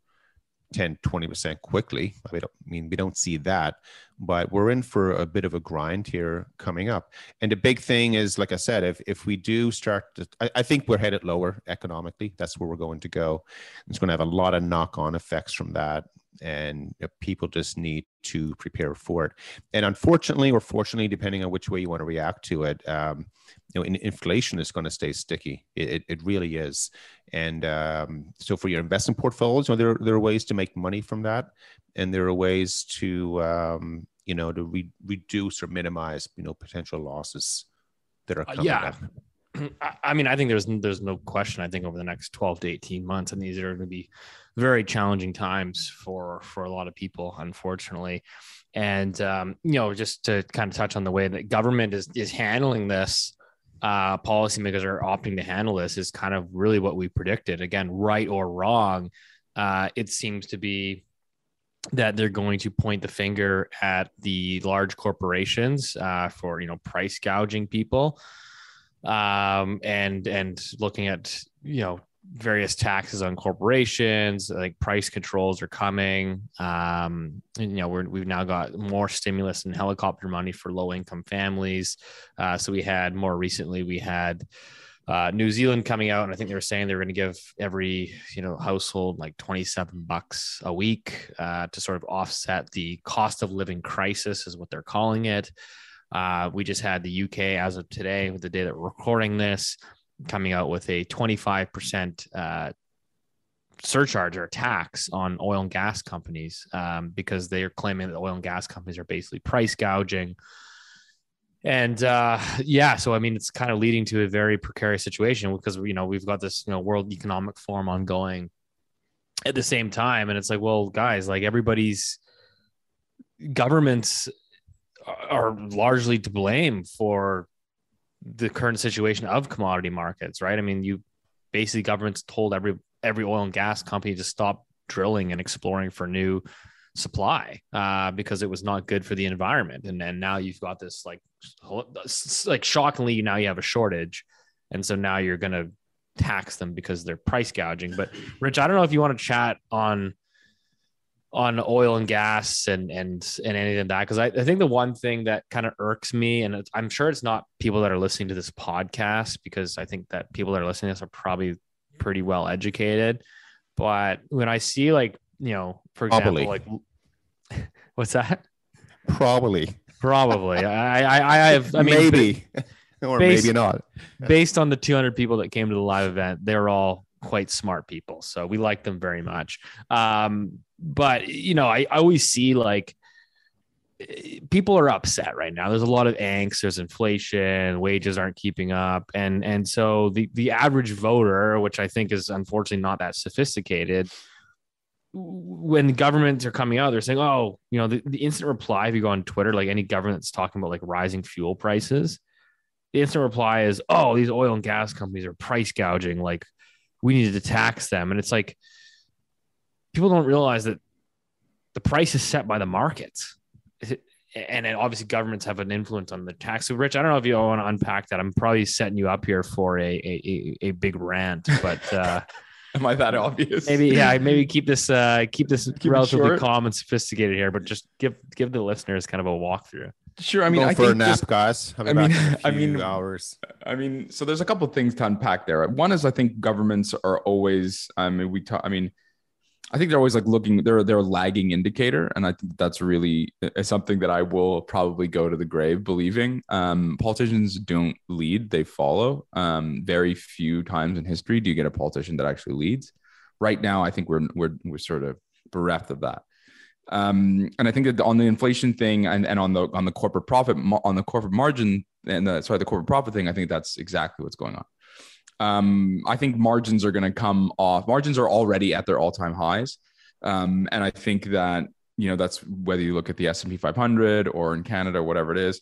10 20% quickly. I mean we don't see that but we're in for a bit of a grind here coming up. And the big thing is like i said if, if we do start to I, I think we're headed lower economically. That's where we're going to go. It's going to have a lot of knock-on effects from that and you know, people just need to prepare for it and unfortunately or fortunately depending on which way you want to react to it um, you know, in, inflation is going to stay sticky. It, it, it really is. And um, so for your investment portfolios, you know, there, there are ways to make money from that. And there are ways to, um, you know, to re- reduce or minimize, you know, potential losses that are uh, coming uh, yeah. up. I mean, I think there's there's no question. I think over the next 12 to 18 months, and these are going to be very challenging times for for a lot of people, unfortunately. And um, you know, just to kind of touch on the way that government is is handling this, uh, policymakers are opting to handle this is kind of really what we predicted. Again, right or wrong, uh, it seems to be that they're going to point the finger at the large corporations uh, for you know price gouging people um, and and looking at you know various taxes on corporations like price controls are coming um, and, you know we're, we've now got more stimulus and helicopter money for low income families uh, so we had more recently we had uh, New Zealand coming out, and I think they were saying they were going to give every you know household like twenty seven bucks a week uh, to sort of offset the cost of living crisis, is what they're calling it. Uh, we just had the UK as of today, with the day that we're recording this, coming out with a twenty five percent uh, surcharge or tax on oil and gas companies um, because they are claiming that oil and gas companies are basically price gouging. And uh, yeah, so I mean, it's kind of leading to a very precarious situation because you know we've got this you know World Economic Forum ongoing at the same time, and it's like, well, guys, like everybody's governments are largely to blame for the current situation of commodity markets, right? I mean, you basically governments told every every oil and gas company to stop drilling and exploring for new supply uh, because it was not good for the environment. And then now you've got this like like shockingly now you have a shortage, and so now you're going to tax them because they're price gouging. But Rich, I don't know if you want to chat on on oil and gas and and and anything like that because I, I think the one thing that kind of irks me and I'm sure it's not people that are listening to this podcast because I think that people that are listening to this are probably pretty well educated but when I see like you know, for example, Probably. like what's that? Probably. Probably. I, I, I have, I mean, maybe, or based- maybe not. based on the 200 people that came to the live event, they're all quite smart people. So we like them very much. Um, but you know, I, I always see like people are upset right now. There's a lot of angst. There's inflation. Wages aren't keeping up, and and so the the average voter, which I think is unfortunately not that sophisticated, when governments are coming out, they're saying, "Oh, you know," the, the instant reply if you go on Twitter, like any government that's talking about like rising fuel prices, the instant reply is, "Oh, these oil and gas companies are price gouging. Like, we need to tax them." And it's like people don't realize that the price is set by the markets, and then obviously governments have an influence on the tax. So, Rich, I don't know if you all want to unpack that. I'm probably setting you up here for a a, a, a big rant, but. uh Am I that obvious? maybe yeah maybe keep this uh keep this it relatively calm and sophisticated here but just give give the listeners kind of a walkthrough Sure. I mean, Go I for a think nap, there's- guys. I'll be I mean- back in a I few mean- hours. I mean, so there's a couple of things to unpack there. One is I think governments are always. I mean, we talk. I mean, I think they're always like looking. They're they're a lagging indicator, and I think that's really is something that I will probably go to the grave believing. Um, politicians don't lead; they follow. Um, very few times in history do you get a politician that actually leads. Right now, I think we're we're we're sort of bereft of that. Um, and I think that on the inflation thing and, and on the on the corporate profit on the corporate margin and the sorry the corporate profit thing, I think that's exactly what's going on. Um, I think margins are going to come off. Margins are already at their all time highs, um, and I think that you know that's whether you look at the S and P 500 or in Canada or whatever it is.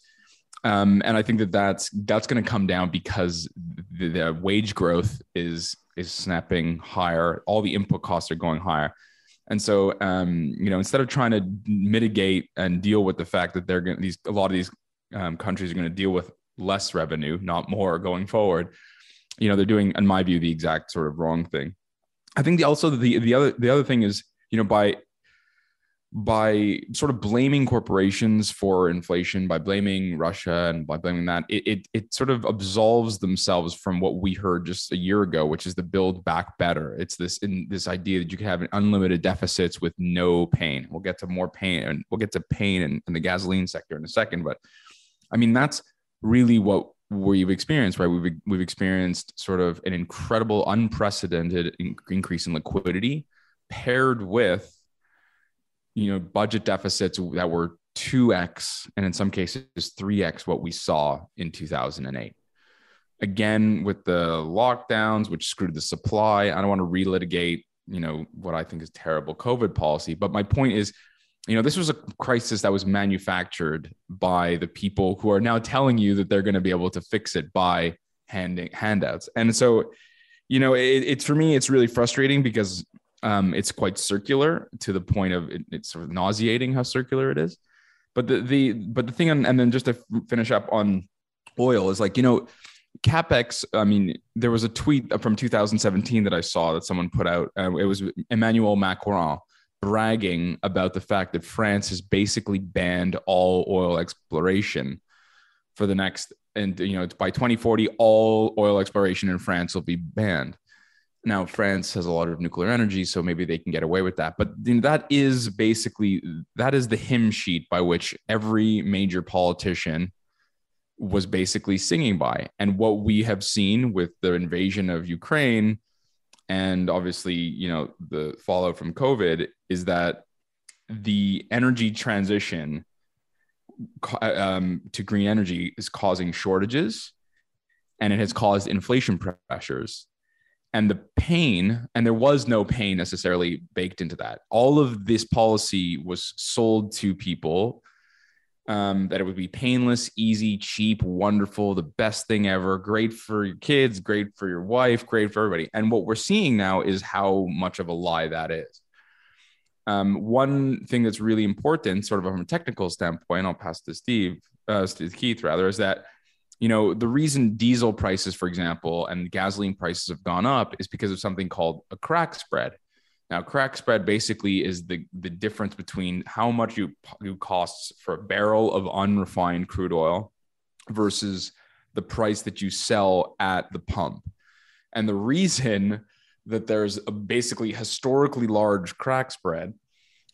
Um, and I think that that's that's going to come down because the, the wage growth is is snapping higher. All the input costs are going higher. And so, um, you know, instead of trying to mitigate and deal with the fact that they're going these a lot of these um, countries are going to deal with less revenue, not more, going forward, you know, they're doing, in my view, the exact sort of wrong thing. I think the, also the the other the other thing is, you know, by by sort of blaming corporations for inflation, by blaming Russia and by blaming that, it, it it sort of absolves themselves from what we heard just a year ago, which is the build back better. It's this in this idea that you can have unlimited deficits with no pain. We'll get to more pain and we'll get to pain in, in the gasoline sector in a second. But I mean, that's really what we've experienced, right? We've we've experienced sort of an incredible, unprecedented in- increase in liquidity paired with you know budget deficits that were 2x and in some cases 3x what we saw in 2008 again with the lockdowns which screwed the supply i don't want to relitigate you know what i think is terrible covid policy but my point is you know this was a crisis that was manufactured by the people who are now telling you that they're going to be able to fix it by handing handouts and so you know it, it's for me it's really frustrating because Um, it's quite circular to the point of it, it's sort of nauseating how circular it is. But the the but the thing, on, and then just to finish up on oil is like you know capex i mean there was a tweet from 2017 that i saw that someone put out uh, it was emmanuel macron bragging about the fact that france has basically banned all oil exploration for the next and you know by 2040 all oil exploration in france will be banned now france has a lot of nuclear energy so maybe they can get away with that but you know, that is basically that is the hymn sheet by which every major politician was basically singing by. And what we have seen with the invasion of Ukraine and obviously, you know, the fallout from COVID is that the energy transition um, to green energy is causing shortages and it has caused inflation pressures. And the pain, and there was no pain necessarily baked into that. All of this policy was sold to people um, that it would be painless, easy, cheap, wonderful, the best thing ever, great for your kids, great for your wife, great for everybody. And what we're seeing now is how much of a lie that is. Um, one thing that's really important, sort of from a technical standpoint, I'll pass to Steve, uh, to Keith rather, is that you know the reason diesel prices, for example, and gasoline prices have gone up is because of something called a crack spread. Now, crack spread basically is the, the difference between how much you, you costs for a barrel of unrefined crude oil versus the price that you sell at the pump. And the reason that there's a basically historically large crack spread,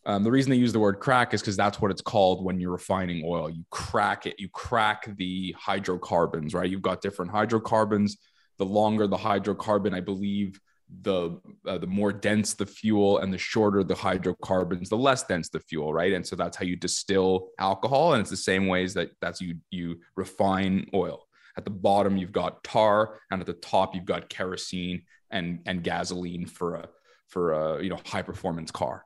um, the reason they use the word crack is because that's what it's called when you're refining oil. You crack it, you crack the hydrocarbons, right? You've got different hydrocarbons. The longer the hydrocarbon, I believe, the uh, the more dense the fuel and the shorter the hydrocarbons the less dense the fuel right? And so that's how you distill alcohol and it's the same ways that that's you you refine oil. At the bottom you've got tar and at the top you've got kerosene and and gasoline for a for a you know high performance car.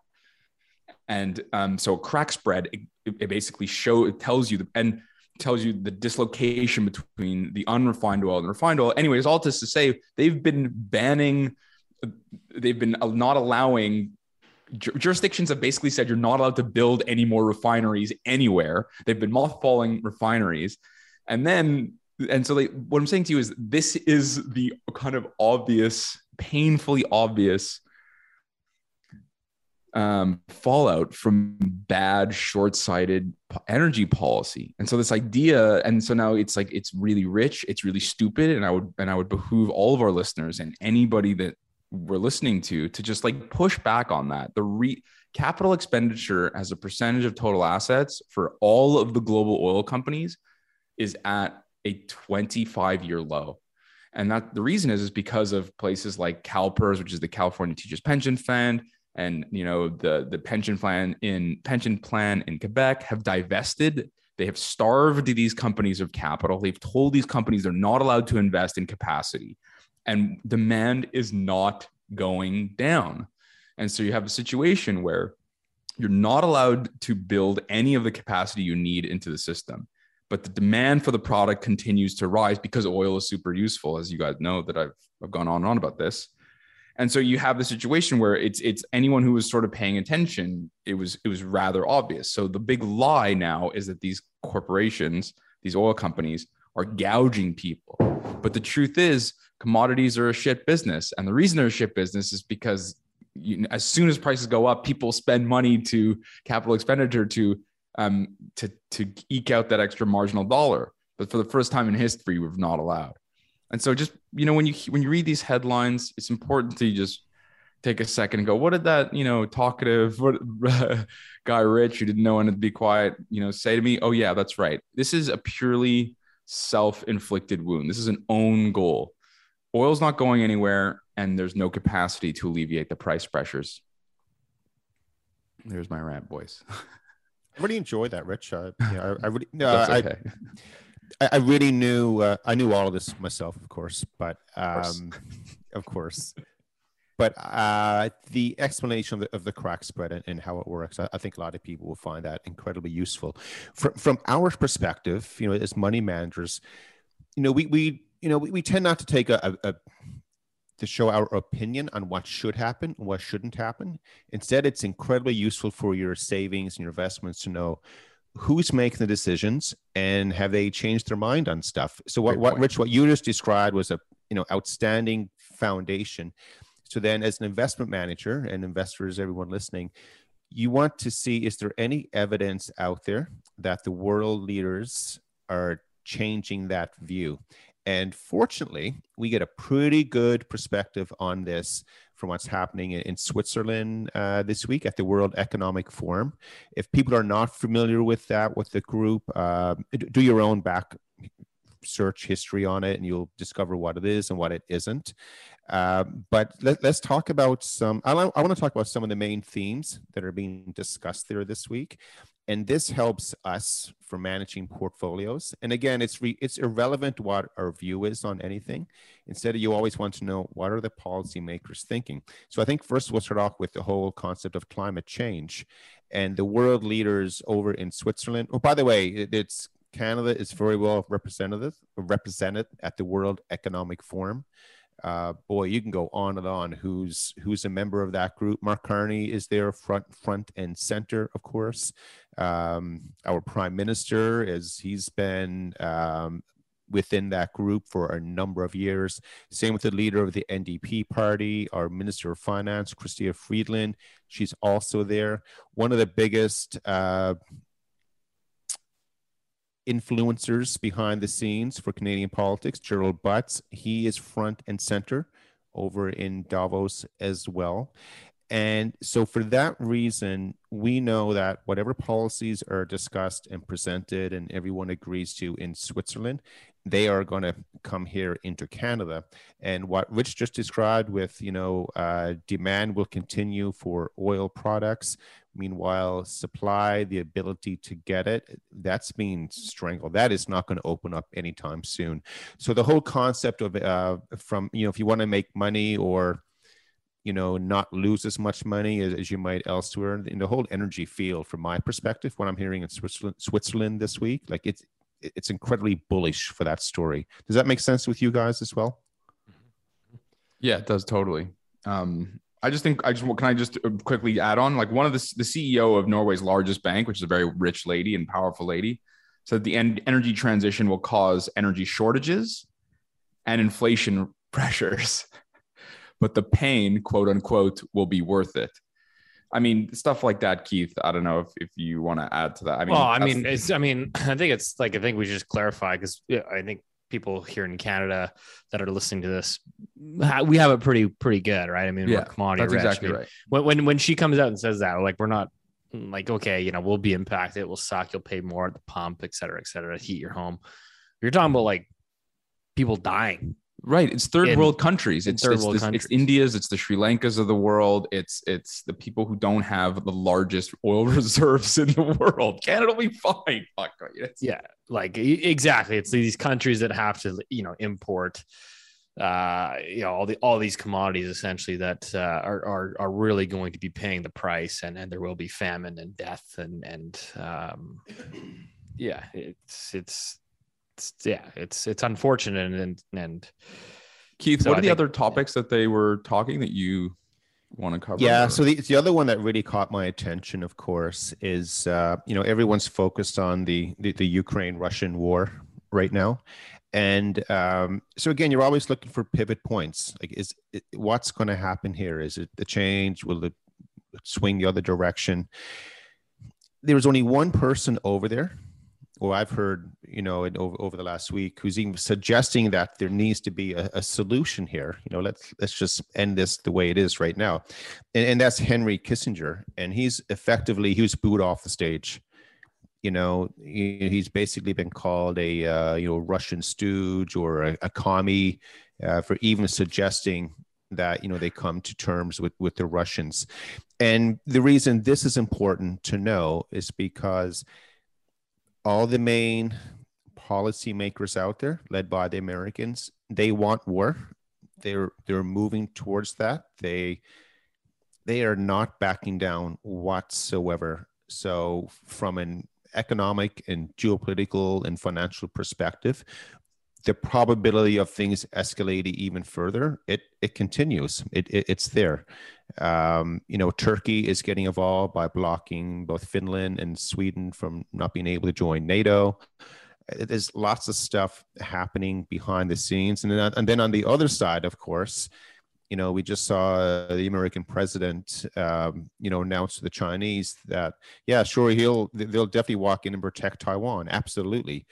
And um, so crack spread it, it basically show it tells you the, and tells you the dislocation between the unrefined oil and refined oil. Anyways all this to say they've been banning they've been not allowing jurisdictions have basically said you're not allowed to build any more refineries anywhere. They've been mothballing refineries. And then, and so they, what I'm saying to you is this is the kind of obvious, painfully obvious um, fallout from bad, short sighted energy policy. And so this idea, and so now it's like, it's really rich, it's really stupid. And I would, and I would behoove all of our listeners and anybody that we're listening to to just like push back on that. The re- capital expenditure as a percentage of total assets for all of the global oil companies is at a 25 year low. And that the reason is is because of places like CalPERS, which is the California Teachers Pension Fund, and you know the the pension plan in pension plan in Quebec have divested. They have starved these companies of capital. They've told these companies they're not allowed to invest in capacity and demand is not going down. And so you have a situation where you're not allowed to build any of the capacity you need into the system. But the demand for the product continues to rise because oil is super useful, as you guys know that I've, I've gone on and on about this. And so you have the situation where it's it's anyone who was sort of paying attention, it was it was rather obvious. So the big lie now is that these corporations, these oil companies, are gouging people. But the truth is, commodities are a shit business. And the reason they're a shit business is because you, as soon as prices go up, people spend money to capital expenditure to um, to to eke out that extra marginal dollar. But for the first time in history, we've not allowed. And so, just you know, when you when you read these headlines, it's important to just take a second and go, what did that you know talkative what, guy Rich who didn't know when to be quiet, you know, say to me? Oh yeah, that's right. This is a purely self-inflicted wound. This is an own goal oil's not going anywhere and there's no capacity to alleviate the price pressures. There's my rant voice. I really enjoyed that, Rich. Uh, yeah, I, I really, uh, okay. I, I really knew, uh, I knew all of this myself, of course, but um, of course. But uh, the explanation of the, of the crack spread and, and how it works, I, I, think a lot of people will find that incredibly useful. From, from our perspective, you know, as money managers, you know, we, we you know, we, we tend not to take a, a, to show our opinion on what should happen and what shouldn't happen. Instead, it's incredibly useful for your savings and your investments to know who's making the decisions and have they changed their mind on stuff. So what, what Rich, what you just described was a you know outstanding foundation. So then as an investment manager and investors, everyone listening, you want to see is there any evidence out there that the world leaders are changing that view and fortunately, we get a pretty good perspective on this from what's happening in Switzerland uh, this week at the World Economic Forum. If people are not familiar with that, with the group, uh, do your own back search history on it and you'll discover what it is and what it isn't. Uh, but let, us talk about some, I, I want to talk about some of the main themes that are being discussed there this week. And this helps us for managing portfolios. And again it's re, it's irrelevant what our view is on anything. Instead you always want to know what are the policymakers thinking. So i think first we'll start off with the whole concept of climate change and the world leaders over in switzerland. Oh by the way it, it's canada is very well represented represented at the world economic forum uh, boy, you can go on and on. Who's who's a member of that group? Mark Carney is there, front front and center, of course. Um, our prime minister is he's been um, within that group for a number of years. Same with the leader of the NDP party, our Minister of Finance, Chrystia Freeland. She's also there. One of the biggest. Uh, influencers behind the scenes for Canadian politics, Gerald Butts. He is front and center over in Davos as well. And so, for that reason, we know that whatever policies are discussed and presented and everyone agrees to in Switzerland, they are going to come here into Canada. And what Rich just described with, you know, uh, demand will continue for oil products. Meanwhile, supply, the ability to get it, that's being strangled. That is not going to open up anytime soon. So the whole concept of, uh, from, you know, if you want to make money or, you know, not lose as much money as, as you might elsewhere in the whole energy field, from my perspective, what I'm hearing in Switzerland, Switzerland this week, like it's, it's incredibly bullish for that story. Does that make sense with you guys as well? Yeah, it does totally. Um, I just think I just can I just uh, quickly add on like one of the the CEO of Norway's largest bank, which is a very rich lady and powerful lady, said the en- energy transition will cause energy shortages and inflation pressures, but the pain, quote unquote, will be worth it. I mean, stuff like that, Keith. I don't know if, if you want to add to that. I mean, well, I mean, it's, I mean, I think it's like, I think we should just clarify because I think people here in Canada that are listening to this, we have it pretty, pretty good, right? I mean, yeah, we're commodity that's rich. exactly right. When, when, when she comes out and says that, like, we're not like, okay, you know, we'll be impacted. We'll suck. You'll pay more at the pump, et cetera, et cetera, heat your home. You're talking about like people dying Right. It's third in- world countries. It's, third it's, world this- countries. it's India's, it's the Sri Lankas of the world. It's it's the people who don't have the largest oil reserves in the world. Canada will be fine. Fuck. Yeah like exactly it's these countries that have to you know import uh you know all the all these commodities essentially that uh, are, are are really going to be paying the price and and there will be famine and death and and um yeah it's it's, it's yeah it's it's unfortunate and and Keith, So what I are the think- other topics that they were talking that you want to cover? Yeah. or- So the, the other one that really caught my attention, of course, is uh, you know everyone's focused on the the, the Ukraine Russian war right now, and um, so again, you're always looking for pivot points. Like, is it, what's going to happen here? Is it the change? Will it swing the other direction? There was only one person over there or I've heard, you know, in, over, over the last week, who's even suggesting that there needs to be a, a solution here. You know, let's let's just end this the way it is right now, and, and that's Henry Kissinger, and he's effectively he was booed off the stage. You know, he, he's basically been called a uh, you know Russian stooge or a, a commie uh, for even suggesting that you know they come to terms with with the Russians, and the reason this is important to know is because all the main policymakers out there, led by the Americans, they want war. They're they're moving towards that. They they are not backing down whatsoever. So from an economic and geopolitical and financial perspective, the probability of things escalating even further, it it continues. It, it it's there. Um, you know, Turkey is getting involved by blocking both Finland and Sweden from not being able to join NATO. There's lots of stuff happening behind the scenes, and then and then on the other side, of course, you know, we just saw uh, the American president, um, you know, announce to the Chinese that, yeah, sure, he'll they'll definitely walk in and protect Taiwan, absolutely.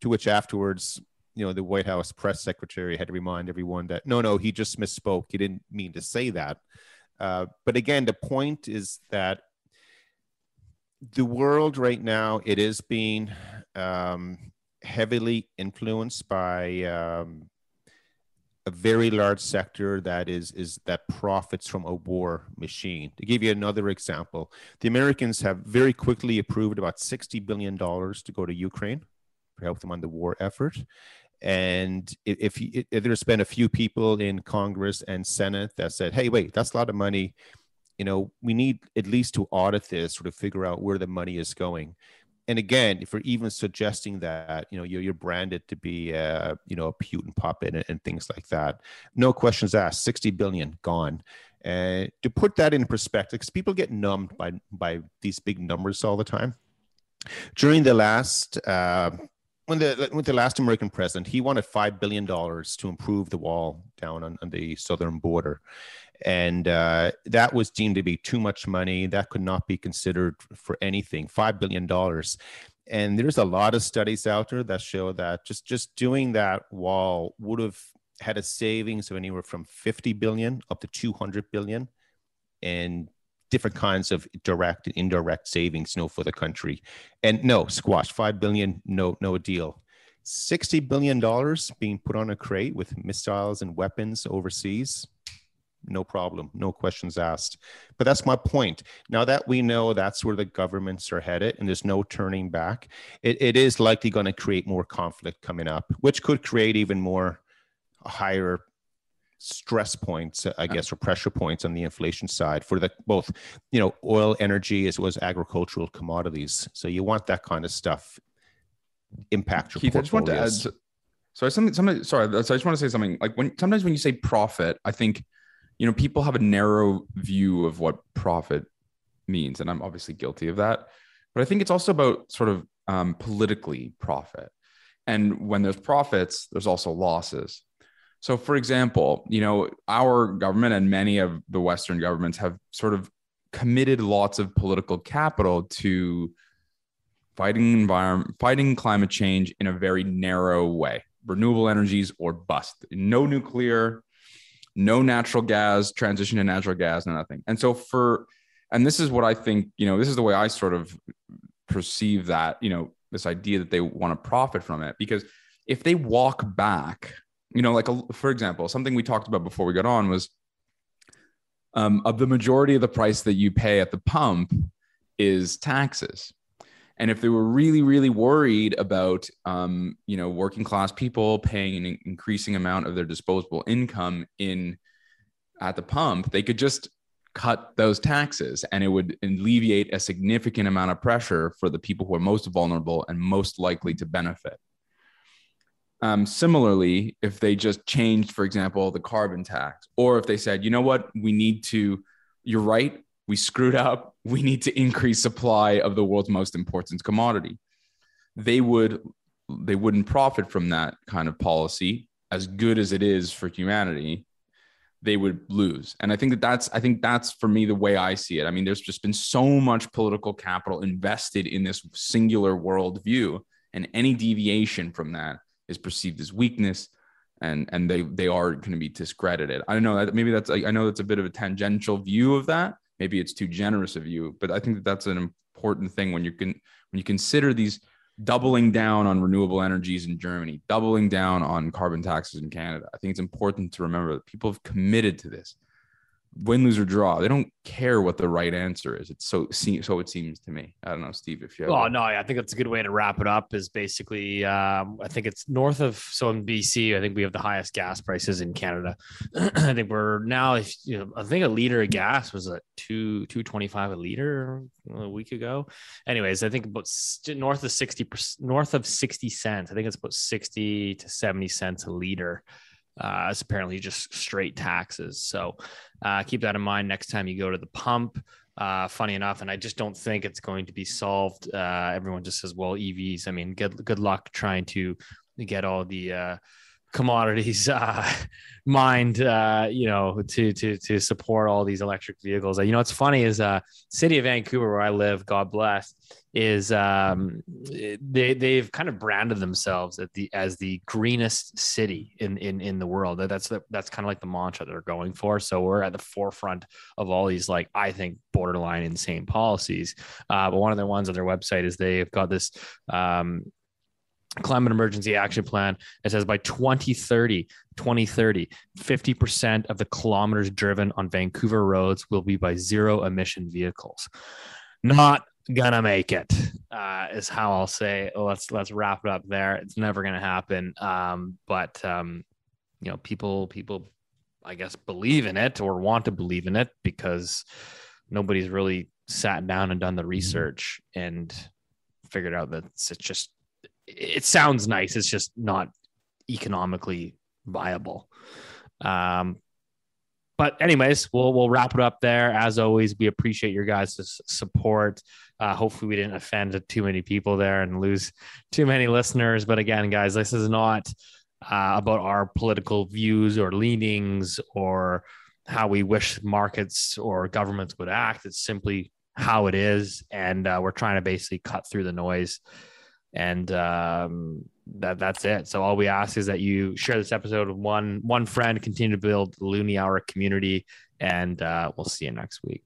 To which afterwards, you know, the White House press secretary had to remind everyone that no, no, he just misspoke. He didn't mean to say that. Uh, but again, the point is that the world right now it is being um, heavily influenced by um, a very large sector that is is that profits from a war machine. To give you another example, the Americans have very quickly approved about sixty billion dollars to go to Ukraine to help them on the war effort. And if, if, there's been a few people in Congress and Senate that said, "Hey, wait, that's a lot of money," you know, we need at least to audit this or to figure out where the money is going and again, if you're even suggesting that, you know, you're, you're branded to be, uh, you know, a Putin puppet and, and, things like that, no questions asked. Sixty billion gone. Uh, to put that in perspective, because people get numbed by by these big numbers all the time. During the last, uh, when the when the last American president, he wanted five billion dollars to improve the wall down on, on the southern border, and uh, that was deemed to be too much money. That could not be considered for anything. Five billion dollars, and there's a lot of studies out there that show that just just doing that wall would have had a savings of anywhere from 50 billion up to 200 billion, and different kinds of direct and indirect savings, you know, for the country. And no, squash five billion, no, no deal. $60 billion being put on a crate with missiles and weapons overseas no problem, no questions asked. But that's my point. Now that we know that's where the governments are headed and there's no turning back, it, it is likely going to create more conflict coming up, which could create even more higher stress points, I guess, or pressure points on the inflation side for the both, you know, oil, energy as well as agricultural commodities. So you want that kind of stuff impact your Keith, I just want to add. So something, something. Sorry, so I just want to say something. Like when sometimes when you say profit, I think you know, people have a narrow view of what profit means. And I'm obviously guilty of that. But I think it's also about sort of um, politically profit. And when there's profits, there's also losses. So, for example, you know, our government and many of the Western governments have sort of committed lots of political capital to fighting environment, fighting climate change in a very narrow way. Renewable energies or bust. No nuclear, no natural gas, transition to natural gas, no nothing. And so for, and this is what I think, you know, this is the way I sort of perceive that, you know, this idea that they want to profit from it. Because if they walk back, you know, like a, for example, something we talked about before we got on was um, of the majority of the price that you pay at the pump is taxes. And if they were really, really worried about, um, you know, working class people paying an increasing amount of their disposable income in at the pump, they could just cut those taxes and it would alleviate a significant amount of pressure for the people who are most vulnerable and most likely to benefit. Um, similarly, if they just changed, for example, the carbon tax, or if they said, you know what, we need to, you're right, we screwed up. We need to increase supply of the world's most important commodity. They would they wouldn't profit from that kind of policy as good as it is for humanity they would lose and i think that that's i think that's for me the way i see it i mean there's just been so much political capital invested in this singular worldview and any deviation from that is perceived as weakness and and they they are going to be discredited. I don't know maybe that's i know that's a bit of a tangential view of that. Maybe it's too generous of you but i think that that's an important thing when you can when you consider these doubling down on renewable energies in germany doubling down on carbon taxes in canada. I think it's important to remember that people have committed to this win, lose or draw. They don't care what the right answer is. It's so so it seems to me. I don't know, Steve, if you. Have oh no, I think that's a good way to wrap it up. Is basically, um, I think it's north of so in BC. I think we have the highest gas prices in Canada. I think we're now, if you know, I think a liter of gas was at two two twenty five a liter a week ago. Anyways, I think about north of sixty north of sixty cents. I think it's about sixty to seventy cents a liter uh, it's apparently just straight taxes. So uh, keep that in mind next time you go to the pump. Uh, funny enough, and I just don't think it's going to be solved. Uh, everyone just says, "Well, EVs." I mean, good good luck trying to get all the uh, commodities uh, mined, uh, you know, to to to support all these electric vehicles. You know, what's funny is uh, city of Vancouver, where I live, God bless, is um, they they've kind of branded themselves at the as the greenest city in in in the world. That's the, that's kind of like the mantra they're going for. So we're at the forefront of all these like I think borderline insane policies. Uh, but one of the ones on their website is they've got this um, climate emergency action plan it says by 2030 2030 50% of the kilometers driven on vancouver roads will be by zero emission vehicles not gonna make it uh, is how i'll say let's let's wrap it up there it's never gonna happen um, but um, you know people people i guess believe in it or want to believe in it because nobody's really sat down and done the research and figured out that it's just it sounds nice. It's just not economically viable. Um, but anyways, we'll we'll wrap it up there. As always, we appreciate your guys' support. Uh, hopefully, we didn't offend too many people there and lose too many listeners. But again, guys, this is not uh, about our political views or leanings or how we wish markets or governments would act. It's simply how it is, and uh, we're trying to basically cut through the noise and um, that that's it. So all we ask is that you share this episode with one one friend, continue to build the Loonie Hour community, and uh, we'll see you next week.